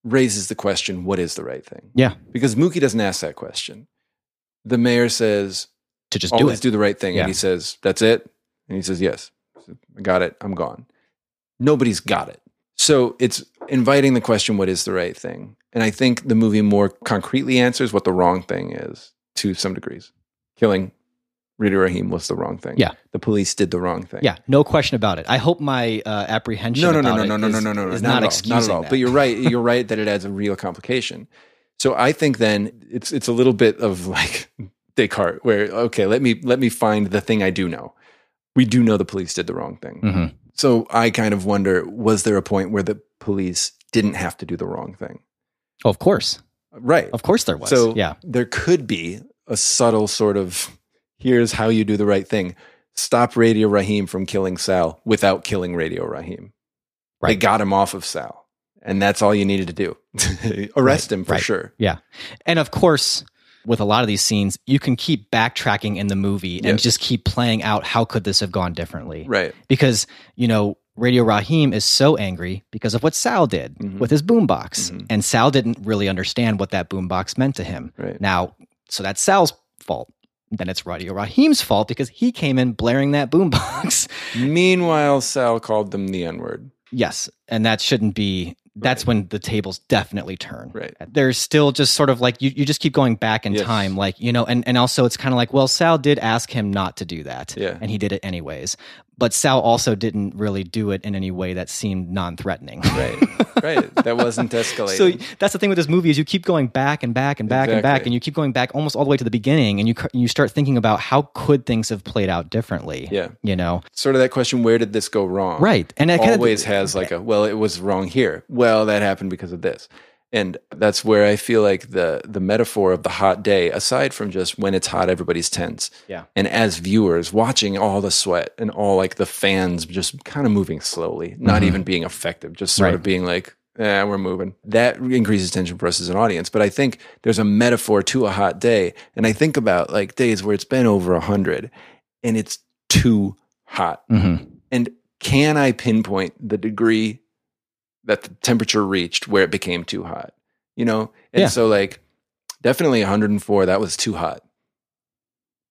raises the question: What is the right thing? Yeah. because Mookie doesn't ask that question. The mayor says, to just do always it. do the right thing. Yeah. And he says, That's it. And he says, Yes. I got it. I'm gone. Nobody's got it. So it's inviting the question, What is the right thing? And I think the movie more concretely answers what the wrong thing is to some degrees. Killing Radio Raheem was the wrong thing. Yeah. The police did the wrong thing. yeah, no question about it. I hope my uh, apprehension No, no, no, about no, it no, no, is- no, no, no, no, is not, not, at all, not at all. that. But you're right. *laughs* You're right that it adds a real complication. So I think then it's it's a little bit of like *laughs* Descartes, where okay, let me let me find the thing I do know. We do know the police did the wrong thing. Mhm. So I kind of wonder: was there a point where the police didn't have to do the wrong thing? Oh, of course. Right. Of course there was. So yeah. there could be a subtle sort of here's how you do the right thing. Stop Radio Raheem from killing Sal without killing Radio Raheem. Right. They got him off of Sal. And that's all you needed to do. *laughs* Arrest Right, him for right. sure. Yeah. And of course, with a lot of these scenes, you can keep backtracking in the movie and Yes. just keep playing out how could this have gone differently. Right. Because, you know, Radio Raheem is so angry because of what Sal did Mhm. with his boombox. Mhm. And Sal didn't really understand what that boombox meant to him. Right. Now, so that's Sal's fault. Then it's Radio Raheem's fault because he came in blaring that boombox. *laughs* Meanwhile, Sal called them the N word. Yes, and that shouldn't be. That's when the tables definitely turn. Right. There's still just sort of like you, you just keep going back in Yes. time, like you know, and and also it's kind of like, well, Sal did ask him not to do that, Yeah. and he did it anyways. But Sal also didn't really do it in any way that seemed non-threatening. *laughs* Right. right. That wasn't *laughs* escalating. So that's the thing with this movie is you keep going back and back and back and back, Exactly. and you keep going back almost all the way to the beginning, and you you start thinking about how could things have played out differently. Yeah. you know, sort of that question, where did this go wrong? right? And it always has like a well it was wrong here well that happened because of this and that's where i feel like the the metaphor of the hot day aside from just when it's hot everybody's tense Yeah. and as viewers watching all the sweat and all like the fans just kind of moving slowly not even being effective just sort Mm-hmm. Right. of being like yeah we're moving that increases tension for us as an audience but i think there's a metaphor to a hot day and i think about like days where it's been over a hundred and it's too hot. Mhm. And can I pinpoint the degree that the temperature reached where it became too hot? You know? And Yeah. so, like, definitely 104, that was too hot.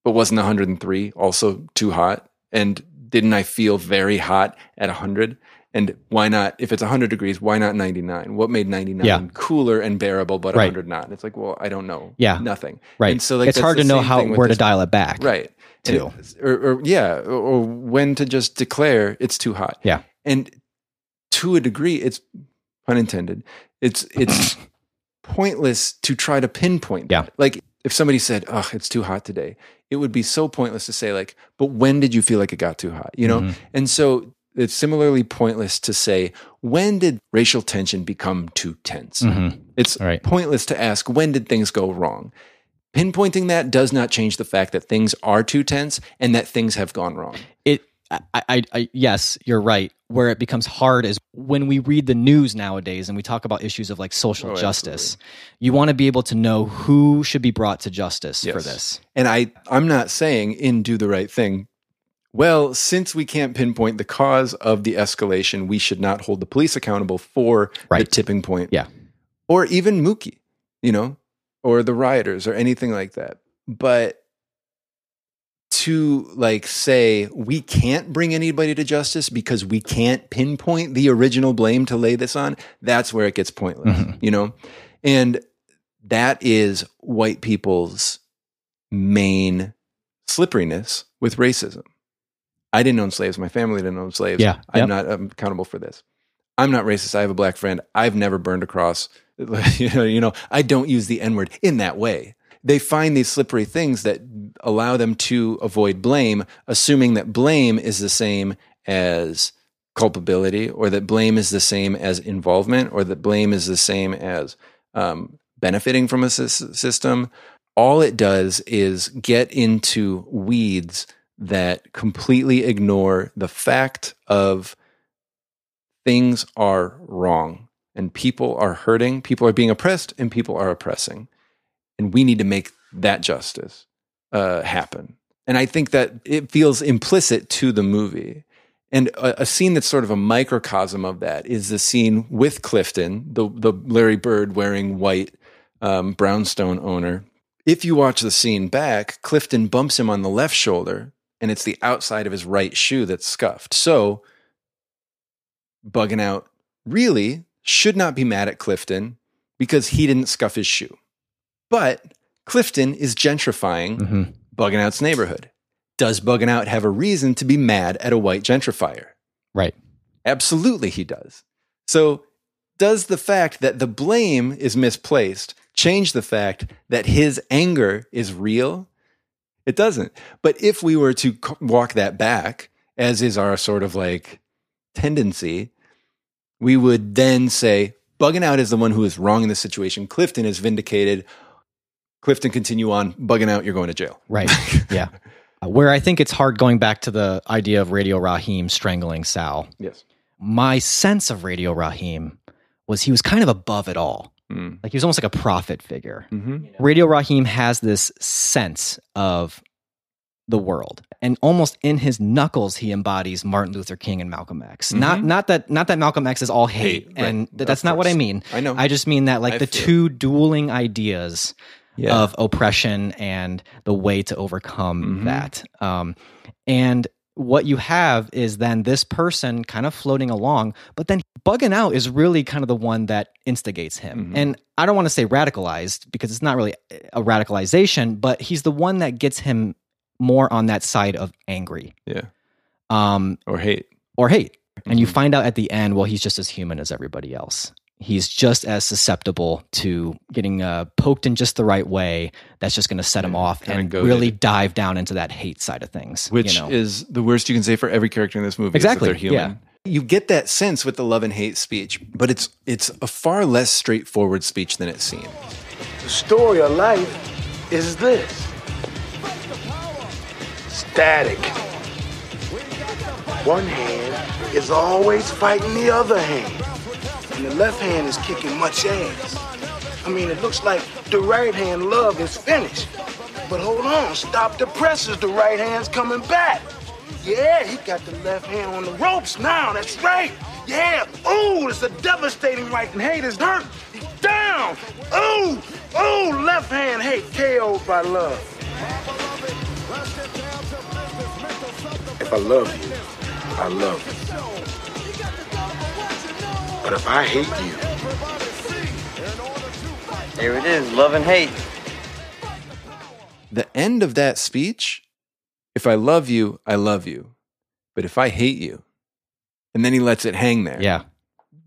But wasn't 103 also too hot? And didn't I feel very hot at 100? And why not, if it's 100 degrees, why not 99? What made 99 Yeah. cooler and bearable, but Right. 100 not? It's like, well, I don't know. Yeah. Nothing. Right. And so, like, it's hard to know how where to dial it back. Right. And too. it- or, or yeah, or, or when to just declare it's too hot. Yeah. And to a degree, it's pun intended. It's it's *clears throat* pointless to try to pinpoint. Yeah. that. Like if somebody said, "Oh, it's too hot today," it would be so pointless to say like, "But when did you feel like it got too hot?" You know. Mhm. And so it's similarly pointless to say, "When did racial tension become too tense?" Mhm. It's Right. pointless to ask when did things go wrong. Pinpointing that does not change the fact that things are too tense and that things have gone wrong. it I, I, I yes you're right where it becomes hard is when we read the news nowadays and we talk about issues of like social Oh, justice you want to be able to know who should be brought to justice for this And I I'm not saying in do the right thing. Well, since we can't pinpoint the cause of the escalation, we should not hold the police accountable for the Right. tipping point. Yeah. Or even Mookie, you know, or the rioters or anything like that. But to like say we can't bring anybody to justice because we can't pinpoint the original blame to lay this on, that's where it gets pointless, Mhm. you know? And that is white people's main slipperiness with racism. I didn't own slaves. My family didn't own slaves. Yeah, I'm yep. not um, accountable for this. I'm not racist. I have a black friend. I've never burned a cross. *laughs* you know, I don't use the N word in that way. They find these slippery things that allow them to avoid blame, assuming that blame is the same as culpability, or that blame is the same as involvement, or that blame is the same as um, benefiting from a system. All it does is get into weeds that completely ignore the fact of things are wrong and people are hurting, people are being oppressed, and people are oppressing. And we need to make that justice uh, happen. And I think that it feels implicit to the movie. And a, a scene that's sort of a microcosm of that is the scene with Clifton, the, the Larry Bird wearing white um, brownstone owner. If you watch the scene back, Clifton bumps him on the left shoulder, and it's the outside of his right shoe that's scuffed. So, bugging out really should not be mad at Clifton because he didn't scuff his shoe. But Clifton is gentrifying Mhm. Bugging Out's neighborhood. Does Bugging Out have a reason to be mad at a white gentrifier? right Absolutely, he does. So, does the fact that the blame is misplaced change the fact that his anger is real? It doesn't. But if we were to walk that back, as is our sort of like tendency, we would then say, Bugging Out is the one who is wrong in this situation. Clifton is vindicated. Clifton, continue on. Bugging Out, you're going to jail. right *laughs* yeah Uh, where i think it's hard going back to the idea of radio Raheem strangling sal Yes. my sense of radio Raheem was he was kind of above it all Mm. like he was almost like a prophet figure Mm-hmm. Radio Raheem has this sense of the world, and almost in his knuckles, he embodies Martin Luther King and Malcolm X. Not, not that, not that Malcolm X is all hate, Mm-hmm. Hate, right. and th- that's not what I mean. I know. I just mean that like I the feel two dueling ideas Yeah. of oppression and the way to overcome Mhm. that. Um, and what you have is then this person kind of floating along, but then bugging out is really kind of the one that instigates him. Mhm. And I don't want to say radicalized because it's not really a radicalization, but he's the one that gets him more on that side of angry Yeah. um, Or hate. or hate. And you Mhm. find out at the end, well, he's just as human as everybody else. He's just as susceptible to getting uh, poked in just the right way. That's just going to set him Yeah, off kinda and goaded. really dive down into that hate side of things. which you know? is the worst you can say for every character in this movie. is that Exactly, they're human. You get that sense with the love and hate speech, but it's it's a far less straightforward speech than it seems. The story of life is this static. One hand is always fighting the other hand, and the left hand is kicking much ass. I mean, it looks like the right hand love is finished. But hold on, stop the presses, the right hand's coming back. Yeah, he got the left hand on the ropes now. That's right. Yeah. Ooh, it's a devastating right and hate is hurt. Down. Ooh, ooh, left hand hate KO'd by love. If I love you, I love you. But if I hate you, There it is, love and hate. The end of that speech, if I love you, I love you. But if I hate you, and then he lets it hang there. Yeah.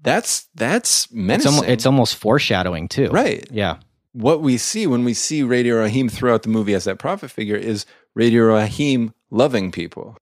That's that's It's, menacing. it's almost foreshadowing too. Right. Yeah. what we see when we see Radio Raheem throughout the movie as that prophet figure is Radio Raheem loving people.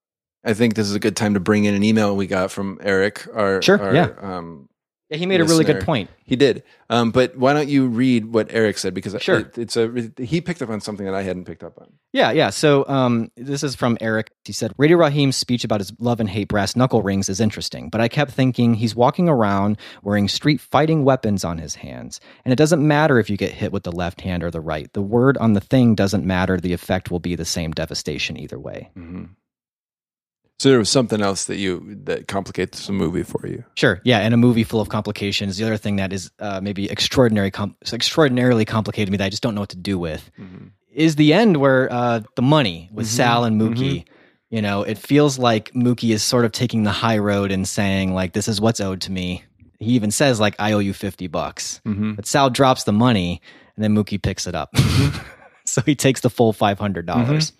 I think this is a good time to bring in an email we got from Eric. Our, Sure, our, yeah. Um, Yeah, he made a really good listener. point. He did. Um, but why don't you read what Eric said? Because Sure. it, it's a he picked up on something that I hadn't picked up on. Yeah, yeah. So um, this is from Eric. He said, Radio Raheem's speech about his love and hate brass knuckle rings is interesting, but I kept thinking he's walking around wearing street fighting weapons on his hands. And it doesn't matter if you get hit with the left hand or the right. The word on the thing doesn't matter. The effect will be the same devastation either way. So there was something else that you that complicates the movie for you. Sure. Yeah, and a movie full of complications. The other thing that is uh, maybe extraordinary, com- extraordinarily complicated to me that I just don't know what to do with mm-hmm. is the end where uh, the money with mm-hmm. Sal and Mookie. Mm-hmm. You know, it feels like Mookie is sort of taking the high road and saying like, "This is what's owed to me." He even says like, "I owe you fifty bucks," but Sal drops the money and then Mookie picks it up. *laughs* so he takes the full five hundred dollars.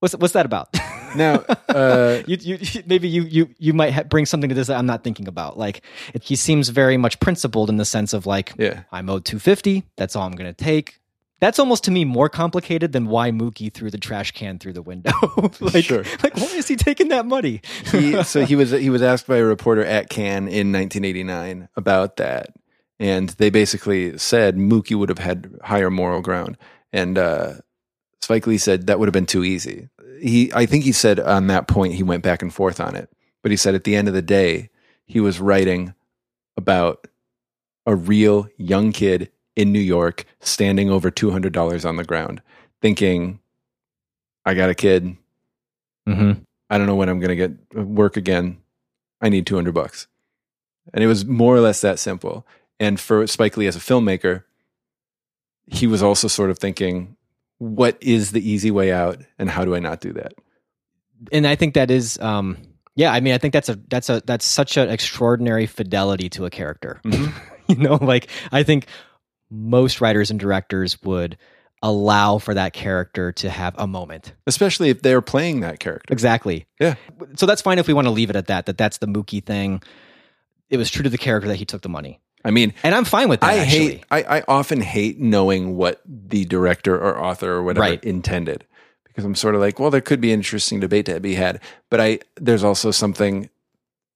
What's what's that about? Now, uh, *laughs* you, you maybe you you you might ha- bring something to this that I'm not thinking about. Like it, he seems very much principled in the sense of like, Yeah. I'm owed 250. That's all I'm going to take. That's almost to me more complicated than why Mookie threw the trash can through the window. *laughs* like, Sure. like why is he taking that money? he, so he was he was asked by a reporter at Cannes in 1989 about that, and they basically said Mookie would have had higher moral ground, and uh, Spike Lee said that would have been too easy. He, I think he said on that point he went back and forth on it, but he said at the end of the day he was writing about a real young kid in New York standing over two hundred dollars on the ground, thinking, "I got a kid." hmm I don't know when I'm going to get work again. I need 200 bucks. And it was more or less that simple. And for Spike Lee as a filmmaker, he was also sort of thinking, what is the easy way out and how do I not do that? And I think that is, um, yeah. I mean, I think that's a that's a that's such an extraordinary fidelity to a character. *laughs* you know, like I think most writers and directors would allow for that character to have a moment. Especially if they're playing that character. Exactly. Yeah. So that's fine if we want to leave it at that. That that's the Mookie thing. It was true to the character that he took the money, I mean, and I'm fine with that. I actually. hate I, I often hate knowing what the director or author or whatever Right. intended because I'm sort of like, well, there could be interesting debate to be had, but I there's also something.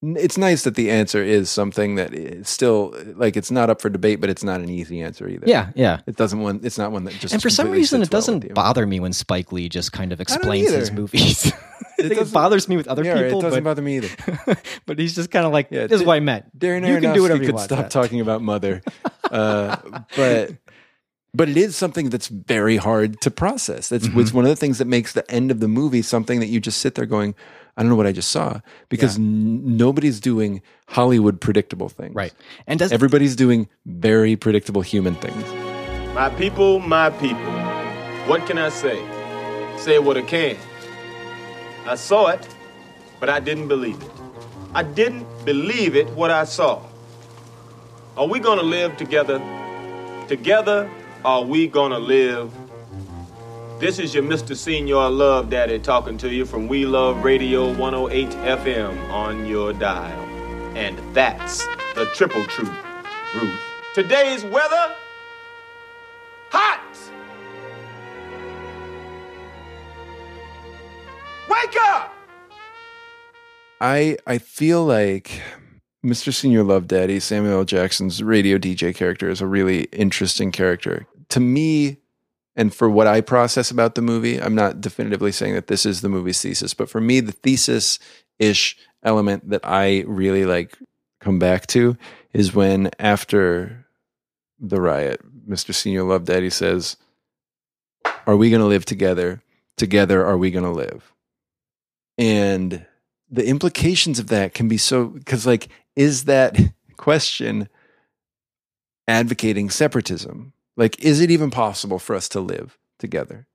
It's nice that the answer is something that is still like it's not up for debate, but it's not an easy answer either. Yeah, yeah. it doesn't one. It's not one that just And for some reason, it doesn't you. bother me when Spike Lee just kind of explains his movies. *laughs* I *laughs* think it bothers me with other Yeah, people, it doesn't but, bother me either. *laughs* but he's just kind of like, Yeah, this is Di- what I meant. Darren you can do whatever you could want. stop That- talking about Mother, *laughs* uh, but but it is something that's very hard to process. That's Mm-hmm. it's one of the things that makes the end of the movie something that you just sit there going, I don't know what I just saw because n- nobody's doing Hollywood predictable things. Right. And does Everybody's doing very predictable human things. My people, my people. What can I say? Say what I can. I saw it, but I didn't believe it. I didn't believe it what I saw. Are we gonna live together? Together, are we gonna live? This is your Mr. Señor Love Daddy talking to you from We Love Radio 108 FM on your dial. And that's the triple truth, Ruth. Today's weather I I feel like Mr. Señor Love Daddy, Samuel. Jackson's radio DJ character, is a really interesting character. To me, and for what I process about the movie, I'm not definitively saying that this is the movie's thesis, but for me, the thesis ish element that I really like come back to is when after the riot, Mr. Señor Love Daddy says, Are we going to live together? Together, are we going to live? and the implications of that can be so because like is that *laughs* question advocating separatism? Like is it even possible for us to live together?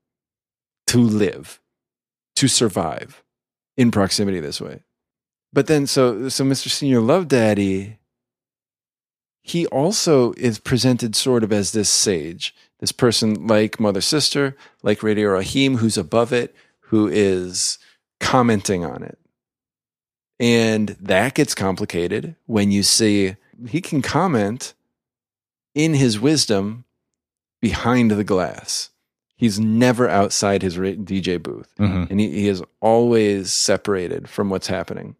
To live? To survive in proximity this way? But then so so mr señor love daddy he also is presented sort of as this sage this person like mother sister like radio raheem who's above it who is commenting on it and that gets complicated when you see he can comment in his wisdom behind the glass. He's never outside his DJ booth. Mhm. And he, he is always separated from what's happening.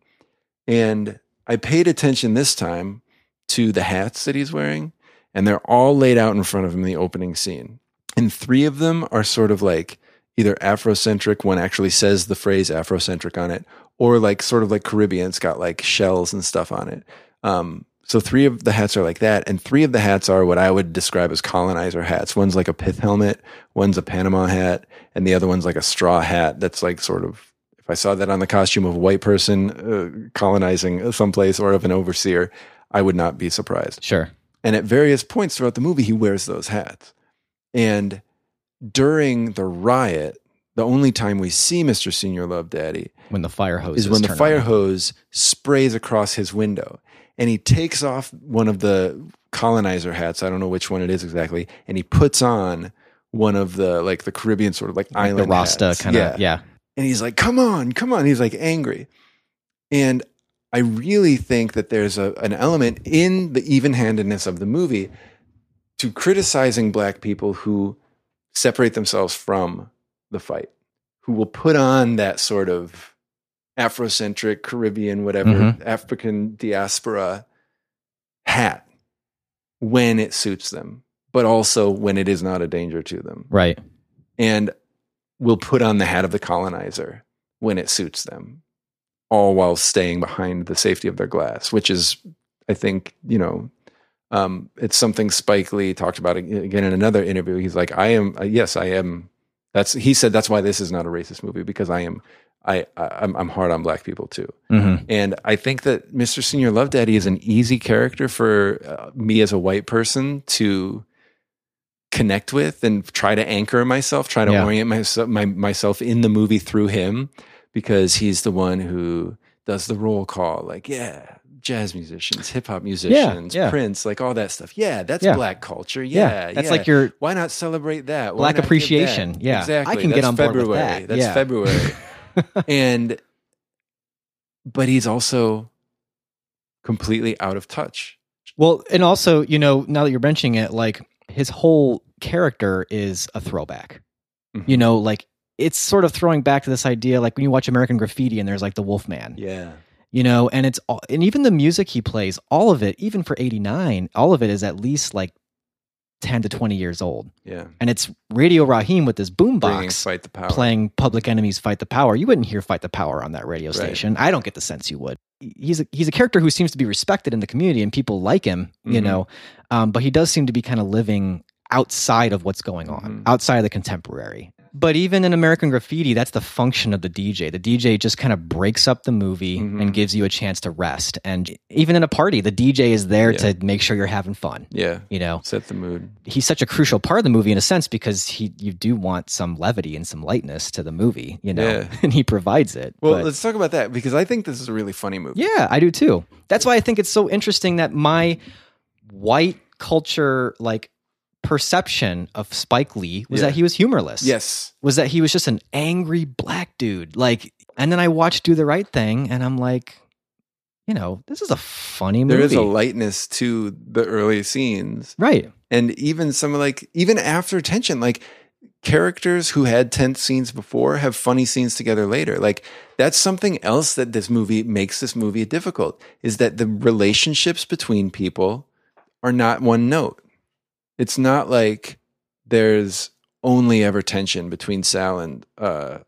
And I paid attention this time to the hats that he's wearing, and they're all laid out in front of him in the opening scene. And three of them are sort of like either Afrocentric, one actually says the phrase Afrocentric on it, or like sort of like Caribbean. It's got like shells and stuff on it. Um, so three of the hats are like that, and three of the hats are what I would describe as colonizer hats. One's like a pith helmet, one's a Panama hat, and the other one's like a straw hat that's like sort of. If I saw that on the costume of a white person uh, colonizing someplace or of an overseer, I would not be surprised. Sure. And at various points throughout the movie, he wears those hats. And during the riot, the only time we see Mr. Señor Love Daddy When the fire hose is when the fire on. hose sprays across his window. And he takes off one of the colonizer hats. I don't know which one it is exactly. And he puts on one of the like the Caribbean sort of like, Like island the Rasta kind of yeah. And he's like, come on, come on. He's like angry. And I really think that there's a, an element in the even handedness of the movie to criticizing black people who separate themselves from the fight, who will put on that sort of Afrocentric, Caribbean, whatever, Mhm. African diaspora hat when it suits them, but also when it is not a danger to them Right. and will put on the hat of the colonizer when it suits them, all while staying behind the safety of their glass, which is, I think, you know, um, it's something Spike Lee talked about again in another interview. He's like, I am, uh, yes, I am. That's he said that's why this is not a racist movie because I am, I, I I'm, I'm hard on black people too. Mhm. And I think that Mr. Señor Love Daddy is an easy character for uh, me as a white person to connect with and try to anchor myself, try to Yeah. orient myself, my, myself in the movie through him because he's the one who does the roll call. Like, yeah, jazz musicians, hip hop musicians, yeah. Prince, like all that stuff. Yeah, that's Yeah. black culture. Yeah, Yeah, that's yeah. like your Why not celebrate that? Why Black give that? appreciation. Yeah. exactly. I can get That's on board with February. that. That's Yeah. February. *laughs* and but he's also completely out of touch. Well, and also, you know, now that you're mentioning it, like his whole character is a throwback. Mhm. You know, like it's sort of throwing back to this idea, like when you watch American Graffiti and there's like the Wolfman, Yeah. you know, and it's all, and even the music he plays, all of it, even for '89, all of it is at least like ten to twenty years old, Yeah. and it's Radio Raheem with this boombox fight the power. playing Public Enemy's "Fight the Power." You wouldn't hear "Fight the Power" on that radio Right. station. I don't get the sense you would. He's a, he's a character who seems to be respected in the community and people like him, you Mhm. know, um, but he does seem to be kind of living outside of what's going on, Mhm. outside of the contemporary. But even in American Graffiti, that's the function of the DJ. The DJ just kind of breaks up the movie Mhm. and gives you a chance to rest. And even in a party, the DJ is there Yeah. to make sure you're having fun. Yeah. You know, Set the mood. he's such a crucial part of the movie in a sense because he you do want some levity and some lightness to the movie, you know, Yeah. *laughs* and he provides it. Well, But- let's talk about that because I think this is a really funny movie. yeah, I do too. That's why I think it's so interesting that my white culture like perception of Spike Lee was Yeah. that he was humorless. Yes. Was that he was just an angry black dude. Like and then I watched Do the Right Thing and I'm like, you know, this is a funny movie. There is a lightness to the early scenes. right. And even some of like even after tension, like characters who had tense scenes before have funny scenes together later. Like that's something else that this movie makes this movie difficult is that the relationships between people are not one note. It's not like there's only ever tension between Sal and uh,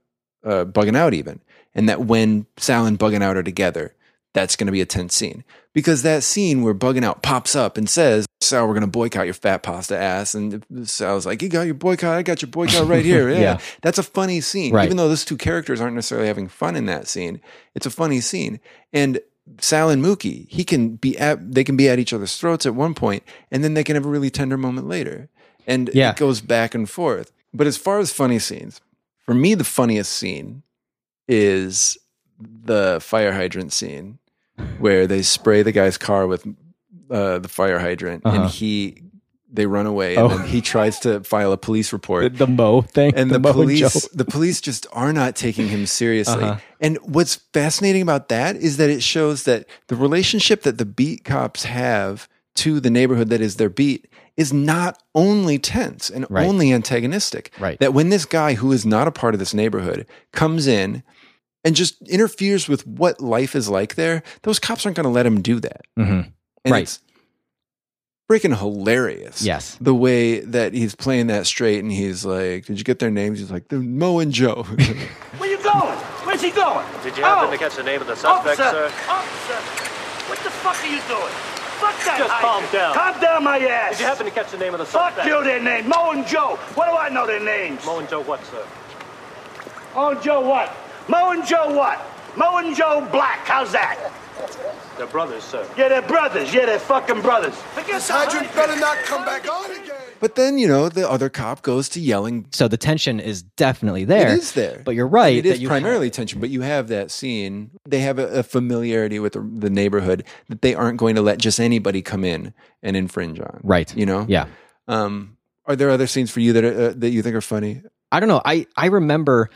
uh, Bugging Out, even, and that when Sal and Bugging Out are together, that's going to be a tense scene because that scene where bugging out pops up and says, "Sal, we're going to boycott your fat pasta ass," and Sal's like, "You got your boycott, I got your boycott right here." *laughs* Yeah, Yeah. that's a funny scene, Right. even though those two characters aren't necessarily having fun in that scene. It's a funny scene, and Sal and Mookie, he can be at they can be at each other's throats at one point, and then they can have a really tender moment later, and Yeah. it goes back and forth. But as far as funny scenes, for me, the funniest scene is the fire hydrant scene where they spray the guy's car with uh, the fire hydrant, Uh-huh. and he they run away, Oh. and then he tries to file a police report. The, the Mo thing. and the, Mo police the police just are not taking him seriously Uh-huh. and what's fascinating about that is that it shows that the relationship that the beat cops have to the neighborhood that is their beat is not only tense and Right. only antagonistic Right. that when this guy who is not a part of this neighborhood comes in and just interferes with what life is like there those cops aren't going to let him do that Mhm. and Right. It's freaking hilarious Yes. the way that he's playing that straight and he's like, Did you get their names? He's like, They're Mo and Joe. *laughs* Where you going? Where's he going? Did you happen Oh, to catch the name of the suspect, officer, sir? Officer, what the fuck are you doing? Fuck that Just calm hydrant. down. Calm down my ass. Did you happen to catch the name of the suspect? Fuck suspect? you, their name. Mo and Joe. What do I know their names? Mo and Joe what, sir? Mo and Joe what? Mo and Joe what? Mo and Joe Black. How's that? They're brothers, sir. Yeah, they're brothers. Yeah, they're fucking brothers. Forget the Hydrant better not come back on again. but then, you know, the other cop goes to yelling. So the tension is definitely there. It is there. But you're right. It is that you primarily tension, but you have that scene. They have a, a familiarity with the, the neighborhood that they aren't going to let just anybody come in and infringe on. Right. You know? Yeah. Um, are there other scenes for you that, are, uh, that you think are funny? I don't know. I I remember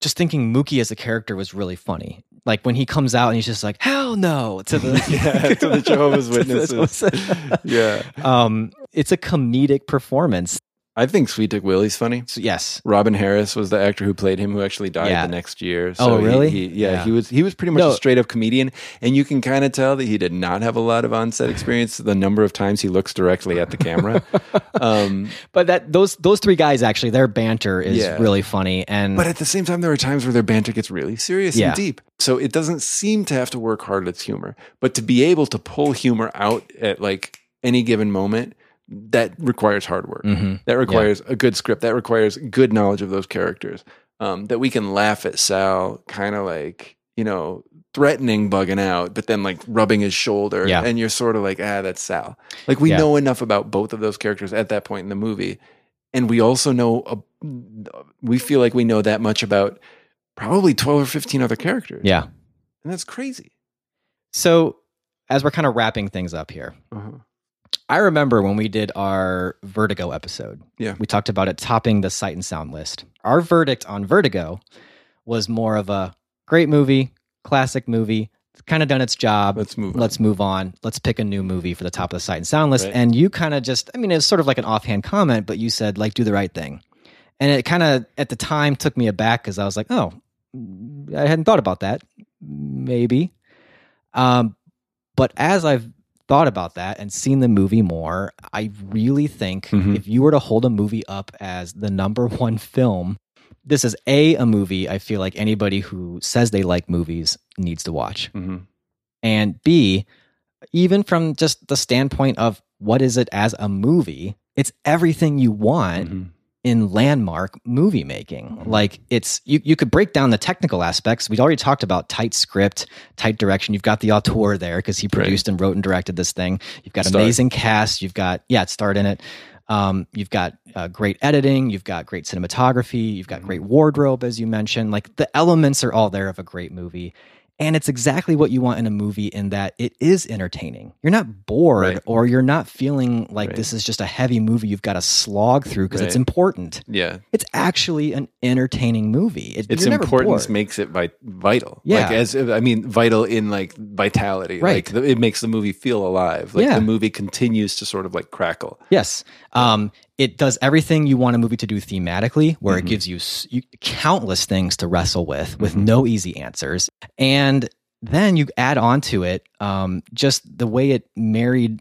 just thinking Mookie as a character was really funny. Like when he comes out and he's just like, "Hell no!" to the *laughs* Yeah, to the *laughs* Jehovah's to the Witnesses. *laughs* yeah. um, it's a comedic performance. I think Sweet Dick Willie's funny. So, yes. Robin Harris was the actor who played him, who actually died Yeah. the next year. Oh, he- really? He, yeah, Yeah. he was he was pretty much No. a straight up comedian, and you can kind of tell that he did not have a lot of on set experience. The number of times he looks directly at the camera, *laughs* um, But that those those three guys actually their banter is Yeah. really funny and but at the same time, there are times where their banter gets really serious Yeah. and deep. So it doesn't seem to have to work hard at its humor, but to be able to pull humor out at like any given moment. That requires hard work. Mhm. That requires a good script. That requires good knowledge of those characters. Um, that we can laugh at Sal, kind of like you know threatening bugging out, but then like rubbing his shoulder, Yeah. and you're sort of like, ah, that's Sal. Like we Yeah. know enough about both of those characters at that point in the movie, and we also know a, we feel like we know that much about probably twelve or fifteen other characters. yeah. and that's crazy. So as we're kind of wrapping things up here, Uh-huh. I remember when we did our Vertigo episode. Yeah. We talked about it topping the sight and sound list. Our verdict on Vertigo was more of a great movie, classic movie. It's kind of done its job. Let's move on. Let's move on. Let's pick a new movie for the top of the sight and sound list. Right. And you kind of just, I mean, it was sort of like an offhand comment, but you said, like, do the right thing. And it kind of, at the time, took me aback because I was like, oh, I hadn't thought about that. Maybe. Um, but as I've thought about that and seen the movie more, I really think Mhm. if you were to hold a movie up as the number *laughs* one film, this is a a movie I feel like anybody who says they like movies needs to watch. Mhm. And B, even from just the standpoint of what is it as a movie, it's everything you want Mhm. In landmark movie making. Like it's you you could break down the technical aspects. We'd already talked about tight script, tight direction. You've got the auteur there because he produced and wrote and directed this thing. You've got Starred. amazing cast. You've got yeah, it starred in it. Um, you've got uh, great editing. You've got great cinematography. You've got great wardrobe, as you mentioned. Like the elements are all there of a great movie. And it's exactly what you want in a movie in that it is entertaining. You're not bored Right. or you're not feeling like Right. this is just a heavy movie you've got to slog through because it's important. Yeah, It's actually an entertaining movie. It, its importance makes it vi- vital. Yeah. like as I mean, vital in like vitality. Right. Like the, it makes the movie feel alive. Like Yeah. the movie continues to sort of like crackle. Yes. Um, it does everything you want a movie to do thematically, where Mm-hmm. it gives you, s- you countless things to wrestle with, with no easy answers. And then you add on to it um, just the way it married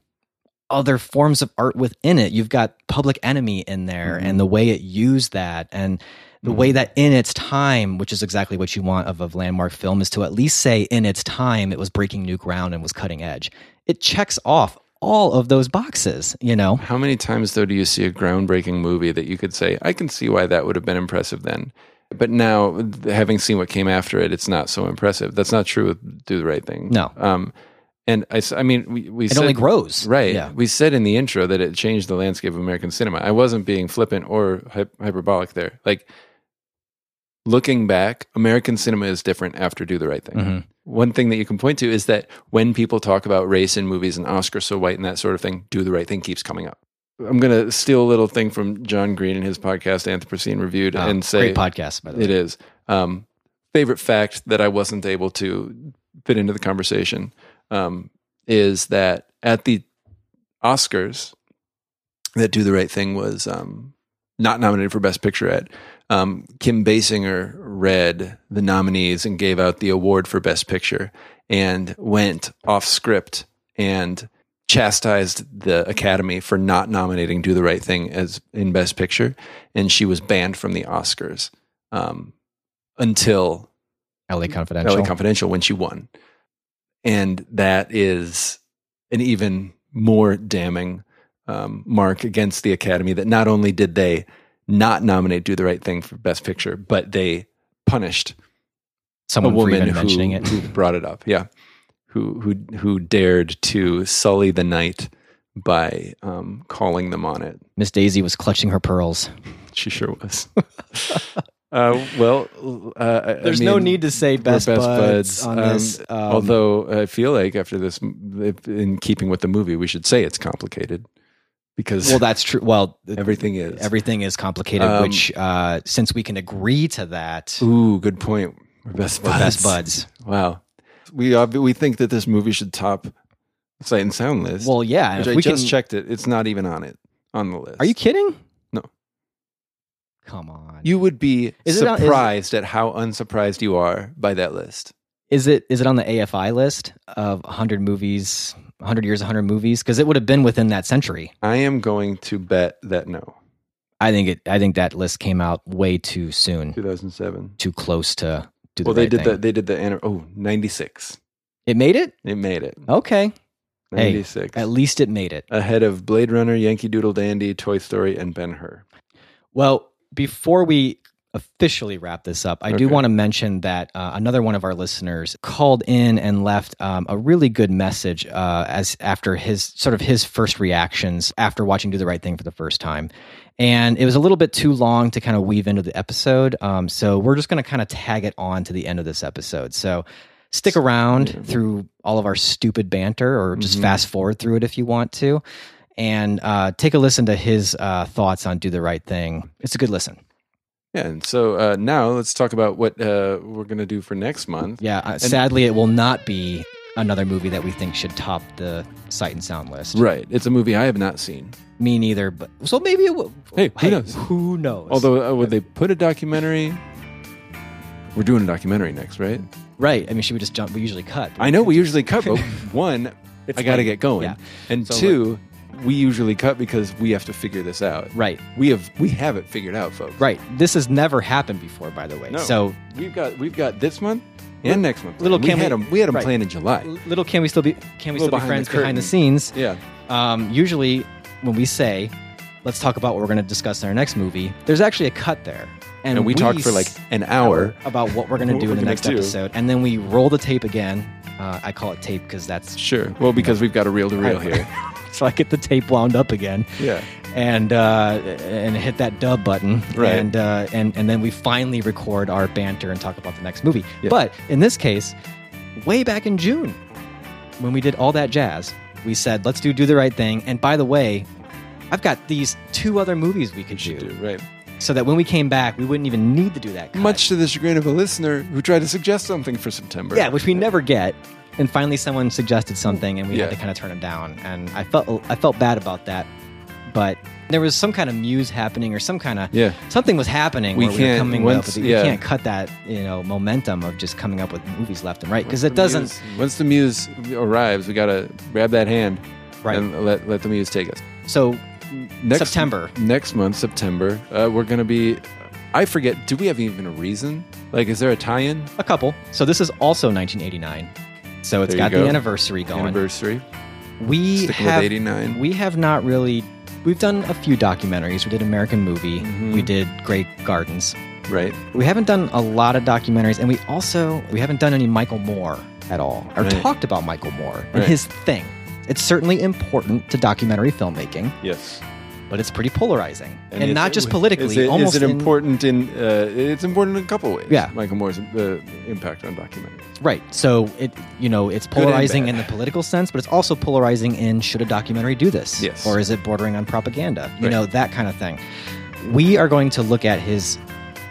other forms of art within it. You've got Public Enemy in there Mm-hmm. and the way it used that. And The way that in its time, which is exactly what you want of a landmark film, is to at least say in its time it was breaking new ground and was cutting edge. It checks off all of those boxes, you know? How many times though do you see a groundbreaking movie that you could say, I can see why that would have been impressive then? But now, having seen what came after it, it's not so impressive. That's not true with Do the Right Thing. No. Um, and I, I mean, we, we It said, only grows. Right. Yeah. We said in the intro that it changed the landscape of American cinema. I wasn't being flippant or hy- hyperbolic there. Like, looking back, American cinema is different after Do the Right Thing. Mhm. One thing that you can point to is that when people talk about race in movies and Oscar so white and that sort of thing, Do the Right Thing keeps coming up. I'm going to steal a little thing from John Green in his podcast Anthropocene Reviewed Oh, and say great podcast, by the way. It is. Um, favorite fact that I wasn't able to fit into the conversation um, is that at the Oscars, that Do the Right Thing was um, not nominated for Best Picture at. Um, Kim Basinger read the nominees and gave out the award for Best Picture and went off script and chastised the Academy for not nominating Do the Right Thing as in Best Picture, and she was banned from the Oscars um, until LA Confidential. LA Confidential when she won, and that is an even more damning um, mark against the Academy. That not only did they not nominate Do the Right Thing for Best Picture, but they punished Someone a for woman even who, mentioning it. who brought it up. Yeah, who who who dared to sully the night by um, calling them on it. Miss Daisy was clutching her pearls. She sure was. *laughs* uh, well, uh, I- I There's no need to say we're best buds on Um, this, um, although I feel like after this, if- in keeping with the movie, we should say it's complicated because Well, that's true. Well, everything is. everything is complicated. Um, which, uh, since we can agree to that, Ooh, good point. We're best We're buds. best buds. *laughs* Wow. We ob- we think that this movie should top Sight and Sound list. Well, yeah, Which I we just can- checked it. It's not even on it on the list. are you kidding? No. Come on. You would be Is it on- is- surprised at how unsurprised you are by that list. Is it is it on the AFI list of 100 movies, 100 years, 100 movies? Because it would have been within that century. I am going to bet that no. I think it. I think that list came out way too soon, 2007. too close to do the well, they right did thing. the they did the oh 96. It made it. It made it. Okay. Hey, 96. at least it made it. Ahead of Blade Runner, Yankee Doodle Dandy, Toy Story, and Ben Hur. Well, before we officially wrap this up, I do want to mention that uh, another one of our listeners called in and left um, a really good message uh, as after his sort of his first reactions after watching Do the Right Thing for the first time. And it was a little bit too long to kind of weave into the episode. Um, so we're just going to kind of tag it on to the end of this episode. So stick around through all of our stupid banter or just Mhm. fast forward through it if you want to. And uh, take a listen to his uh, thoughts on Do the Right Thing. It's a good listen. Yeah, and so uh, now let's talk about what uh, we're going to do for next month. Yeah, uh, sadly, it will not be another movie that we think should top the sight and sound list. Right. It's a movie I have not seen. Me neither, but so maybe it will. Hey, who knows? Who knows? Although, uh, would they put a documentary? We're doing a documentary next, right? right. I mean, should we just jump? We usually cut. I know we *laughs* usually cut, but *laughs* one, It's I got to get going, Yeah. and So, two, we usually cut because we have to figure this out. Right. We have we have it figured out, folks. Right. This has never happened before, by the way. No. So we've got we've got this month and next month. little we can had we- them we had them right. planned in July. little can we still be can we still be friends the behind the scenes? Yeah. Um, usually, when we say, "Let's talk about what we're going to discuss in our next movie," there's actually a cut there, And we talked for like an hour. about what we're going *laughs* to do in the next do. episode, and then we roll the tape again. Uh, I call it tape because that's Sure. Well, because we've got a reel to reel here. *laughs* *laughs* so I get the tape wound up again. Yeah. And uh, and hit that dub button, Right. and uh, and and then we finally record our banter and talk about the next movie. Yeah. But in this case, way back in June, when we did all that jazz, we said let's do do the right thing. And by the way, I've got these two other movies we could do, do, right. so that when we came back, we wouldn't even need to do that. cut. Much to the chagrin of a listener who tried to suggest something for September. Yeah, which we never get. And finally, someone suggested something, and we Yeah. had to kind of turn them down. And I felt I felt bad about that, but there was some kind of muse happening, or some kind of Yeah. something was happening. We where we were can't- coming once- up with. yeah. We can't cut that you know momentum of just coming up with movies left and right because it doesn't. muse- once the muse arrives, we gotta grab that hand Right. and let let the muse take us. So Next September. next month, September, uh, we're gonna be I forget. Do we have even a reason? Like, is there a tie-in? A couple. So this is also 1989. So it's got the anniversary going. Anniversary. we have 89. we have not really we've done a few documentaries. We did American Movie. Mm-hmm. We did Grey Gardens. Right. We haven't done a lot of documentaries, and we also we haven't done any Michael Moore at all, or Right. talked about Michael Moore and Right. his thing. It's certainly important to documentary filmmaking, Yes. But it's pretty polarizing, and, is not it- just politically. Is it, is almost it in- important in? Uh, it's important in a couple ways. Yeah. Michael Moore's uh, impact on documentaries. Right. So it you know it's polarizing in the political sense, but it's also polarizing in should a documentary do this? Yes. Or is it bordering on propaganda? You Right. know that kind of thing. We are going to look at his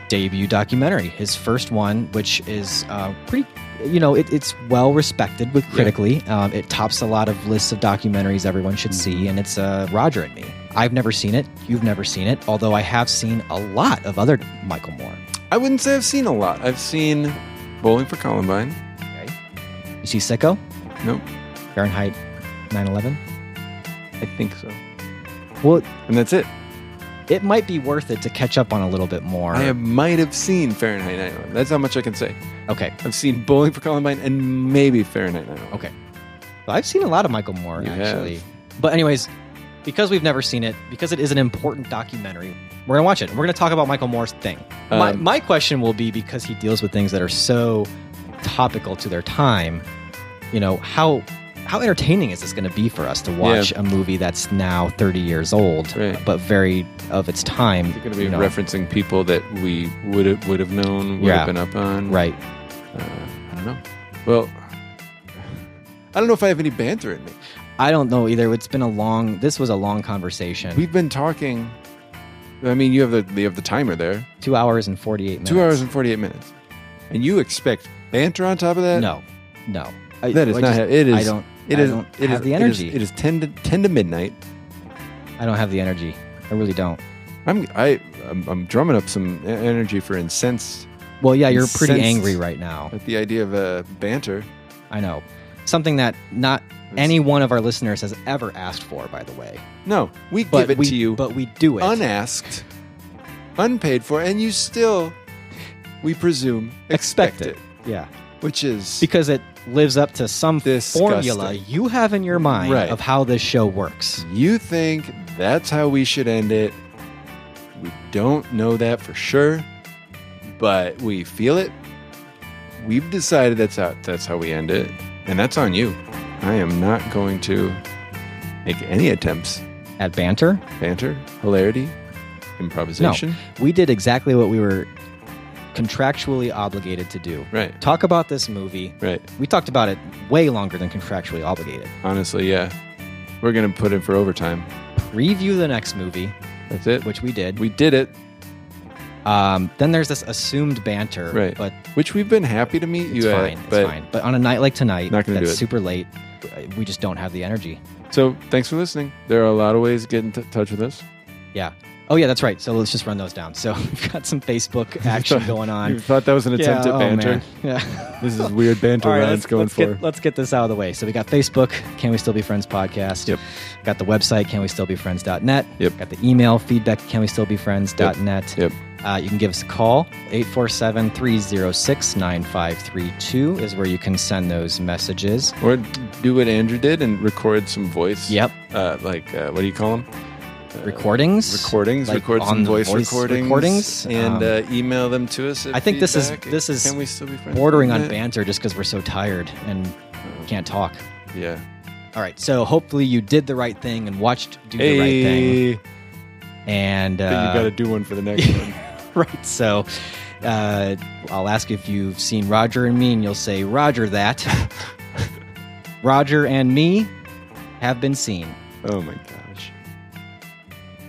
debut documentary, his first one, which is uh, pretty. You know, it, it's well respected with critically. Um, it tops a lot of lists of documentaries everyone should Mm-hmm. see, and it's uh, Roger and Me. I've never seen it. You've never seen it, although I have seen a lot of other Michael Moore. I wouldn't say I've seen a lot. I've seen Bowling for Columbine. Okay. You see Sicko? Nope. Fahrenheit 9/11. I think so. Well, And that's it. it might be worth it to catch up on a little bit more. I might have seen Fahrenheit 9/11. That's how much I can say. okay. I've seen Bowling for Columbine and maybe Fahrenheit 9/11. Okay. Well, I've seen a lot of Michael Moore You actually. have. But anyways, because we've never seen it, because it is an important documentary, we're gonna watch it. We're gonna talk about Michael Moore's thing. my, Um, my question will be because he deals with things that are so topical to their time. You know how how entertaining is this going to be for us to watch a movie that's now 30 years old, Right. but very of its time? You're going to be you know? referencing people that we would have would have known, would Yeah. have been up on. right? Uh, I don't know. Well, I don't know if I have any banter in me. I don't know either. It's been a long. This was a long conversation. We've been talking. I mean, you have the you have the timer there. two hours and 48 minutes. Two hours and forty eight minutes, and you expect banter on top of that? No, no. I, that is I not. just- it is. I don't. It I is. don't it have is- the energy. It is, ten to ten to midnight. I don't have the energy. I really don't. I'm I I'm, I'm drumming up some energy for incense Well, yeah, you're pretty angry right now. at the idea of uh, banter. I know. Something that not any one of our listeners has ever asked for, by the way. No, we But give it we, to you but we do it. unasked, unpaid for, and you still, we presume, expect, it. Yeah. Which is Because it lives up to some Disgusting. formula you have in your mind Right. of how this show works. you think that's how we should end it. We don't know that for sure, but we feel it. We've decided that's how that's how we end it, and that's on you. I am not going to make any attempts At Banter, banter, hilarity, improvisation. No, we did exactly what we were contractually obligated to do. Right. Talk about this movie. Right. We talked about it way longer than contractually obligated. Honestly, yeah. We're gonna put in for overtime. Review the next movie, That's it. which we did. we did it. Um, then there's this assumed banter, Right. But Which we've been happy to meet it's you fine. at. It's but fine. But on a night like tonight, Not gonna that's do it. super late. We just don't have the energy. so thanks for listening. There are a lot of ways to get in t- touch with us. Yeah. Oh yeah, that's right. So let's just run those down. So *laughs* we've got some Facebook *laughs* action going on. You thought that was an attempt Yeah, at oh, banter? man. *laughs* Yeah. This is weird banter All right, Ryan's let's, going let's for. Get, let's get this out of the way. So we got Facebook, Can We Still Be Friends podcast. Yep. Got the website, Can We Still Be Friends.net. Yep. Got the email, feedback, Can We Still Be Friends.net. Yep. Uh, you can give us a call. 847 306 9532 is where you can send those messages. Or do what Andrew did and record some voice. Yep. Uh, like, uh, what do you call them? Recordings. Recordings. Like record some voice, voice recordings. recordings, And um, uh, email them to us. I think this is this is Can we still be friends? bordering on banter just because we're so tired and can't talk. Yeah. All right, so hopefully you did the right thing and watched do the right thing. And uh, you got to do one for the next *laughs* one. right. So uh, I'll ask if you've seen Roger and me, and you'll say Roger that. *laughs* Roger and me have been seen. Oh my gosh.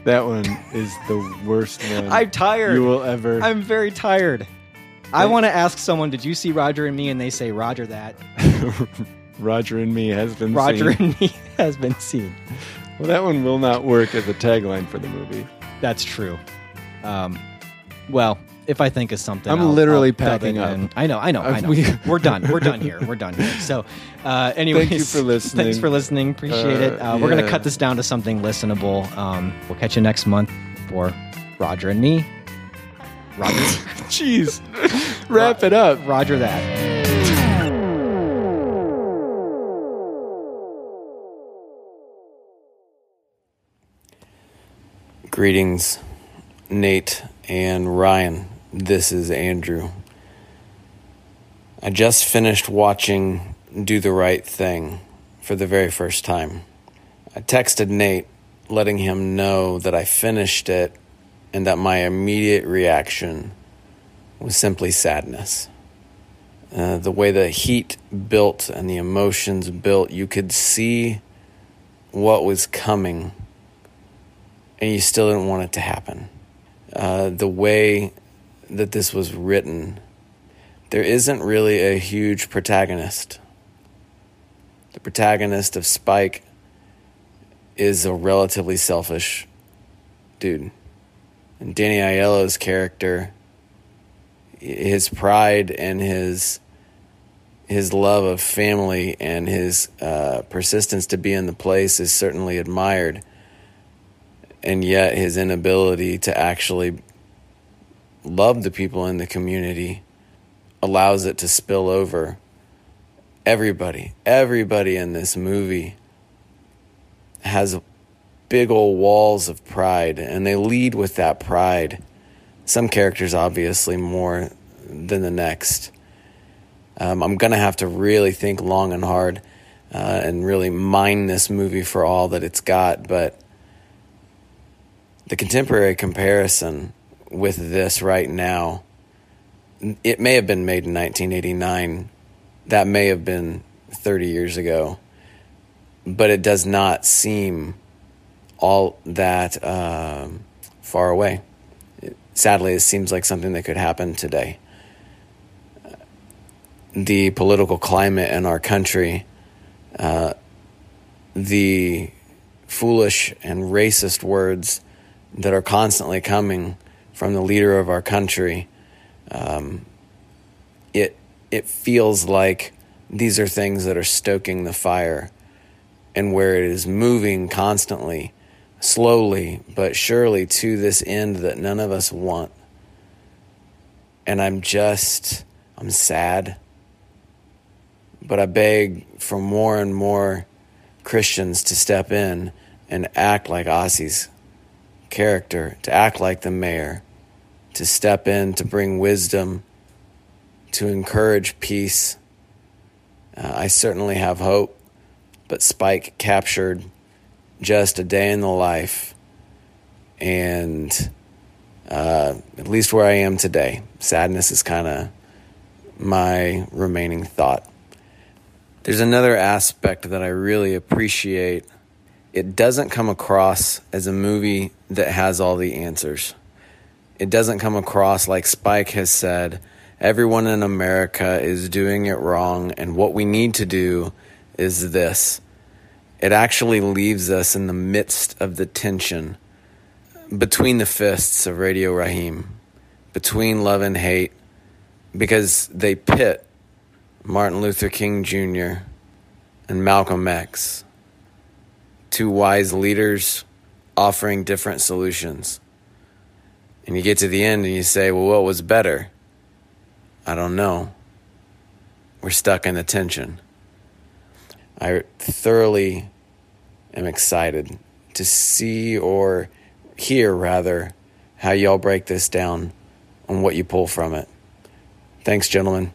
That one is the worst one *laughs* I'm tired. you will ever. I'm very tired. I want to ask someone, did you see Roger and me? And they say Roger that. Roger and me has been Roger seen. and me has been seen. Well, that one will not work as a tagline for the movie. That's true. Um, well, if I think of something, I'm I'll- literally I'll dub packing it up. in. I know, I know, I Uh, know. we- We, are done. We're done *laughs* here. We're done here. So, uh, anyways, you *laughs* for listening. Thanks for listening. Appreciate it. Uh, Uh, We're gonna yeah. cut this down to something listenable. Um, we'll catch you next month for Roger and me. Roger, *laughs* Jeez. Wrap it up. Roger that. Greetings, Nate and Ryan. This is Andrew. I just finished watching Do the Right Thing for the very first time. I texted Nate, letting him know that I finished it and that my immediate reaction was simply sadness. Uh, the way the heat built and the emotions built, you could see what was coming and you still didn't want it to happen. Uh, the way that this was written, there isn't really a huge protagonist. The protagonist of Spike is a relatively selfish dude. And Danny Aiello's character, his pride and his his love of family and his uh, persistence to be in the place is certainly admired and yet his inability to actually love the people in the community allows it to spill over everybody. Everybody in this movie has big old walls of pride and they lead with that pride. Some characters obviously more than the next. Um, i'm gonna have to really think long and hard uh, and really mine this movie for all that it's got but the contemporary comparison with this right now, it may have been made in 1989. That may have been 30 years ago. But it does not seem all that um, far away. It, sadly, it seems like something that could happen today. The political climate in our country, uh, the foolish and racist words that are constantly coming from the leader of our country, um, it it feels like these are things that are stoking the fire, and where it is moving constantly, slowly but surely to this end that none of us want. And I'm just I'm sad, but I beg for more and more Christians to step in and act like Ossie's character, to act like the mayor, to step in, to bring wisdom, to encourage peace. Uh, I certainly have hope, but Spike captured just a day in the life, and uh, at least where I am today, sadness is kind of my remaining thought. There's another aspect that I really appreciate it doesn't come across as a movie that has all the answers. It doesn't come across like Spike has said, everyone in America is doing it wrong, and what we need to do is this. It actually leaves us in the midst of the tension between the fists of Radio Raheem, between love and hate, because they pit Martin Luther King Jr. and Malcolm X two wise leaders offering different solutions. And you get to the end and you say, well, what was better? I don't know. We're stuck in the tension. I thoroughly am excited to see or hear, rather, how y'all break this down and what you pull from it. Thanks, gentlemen.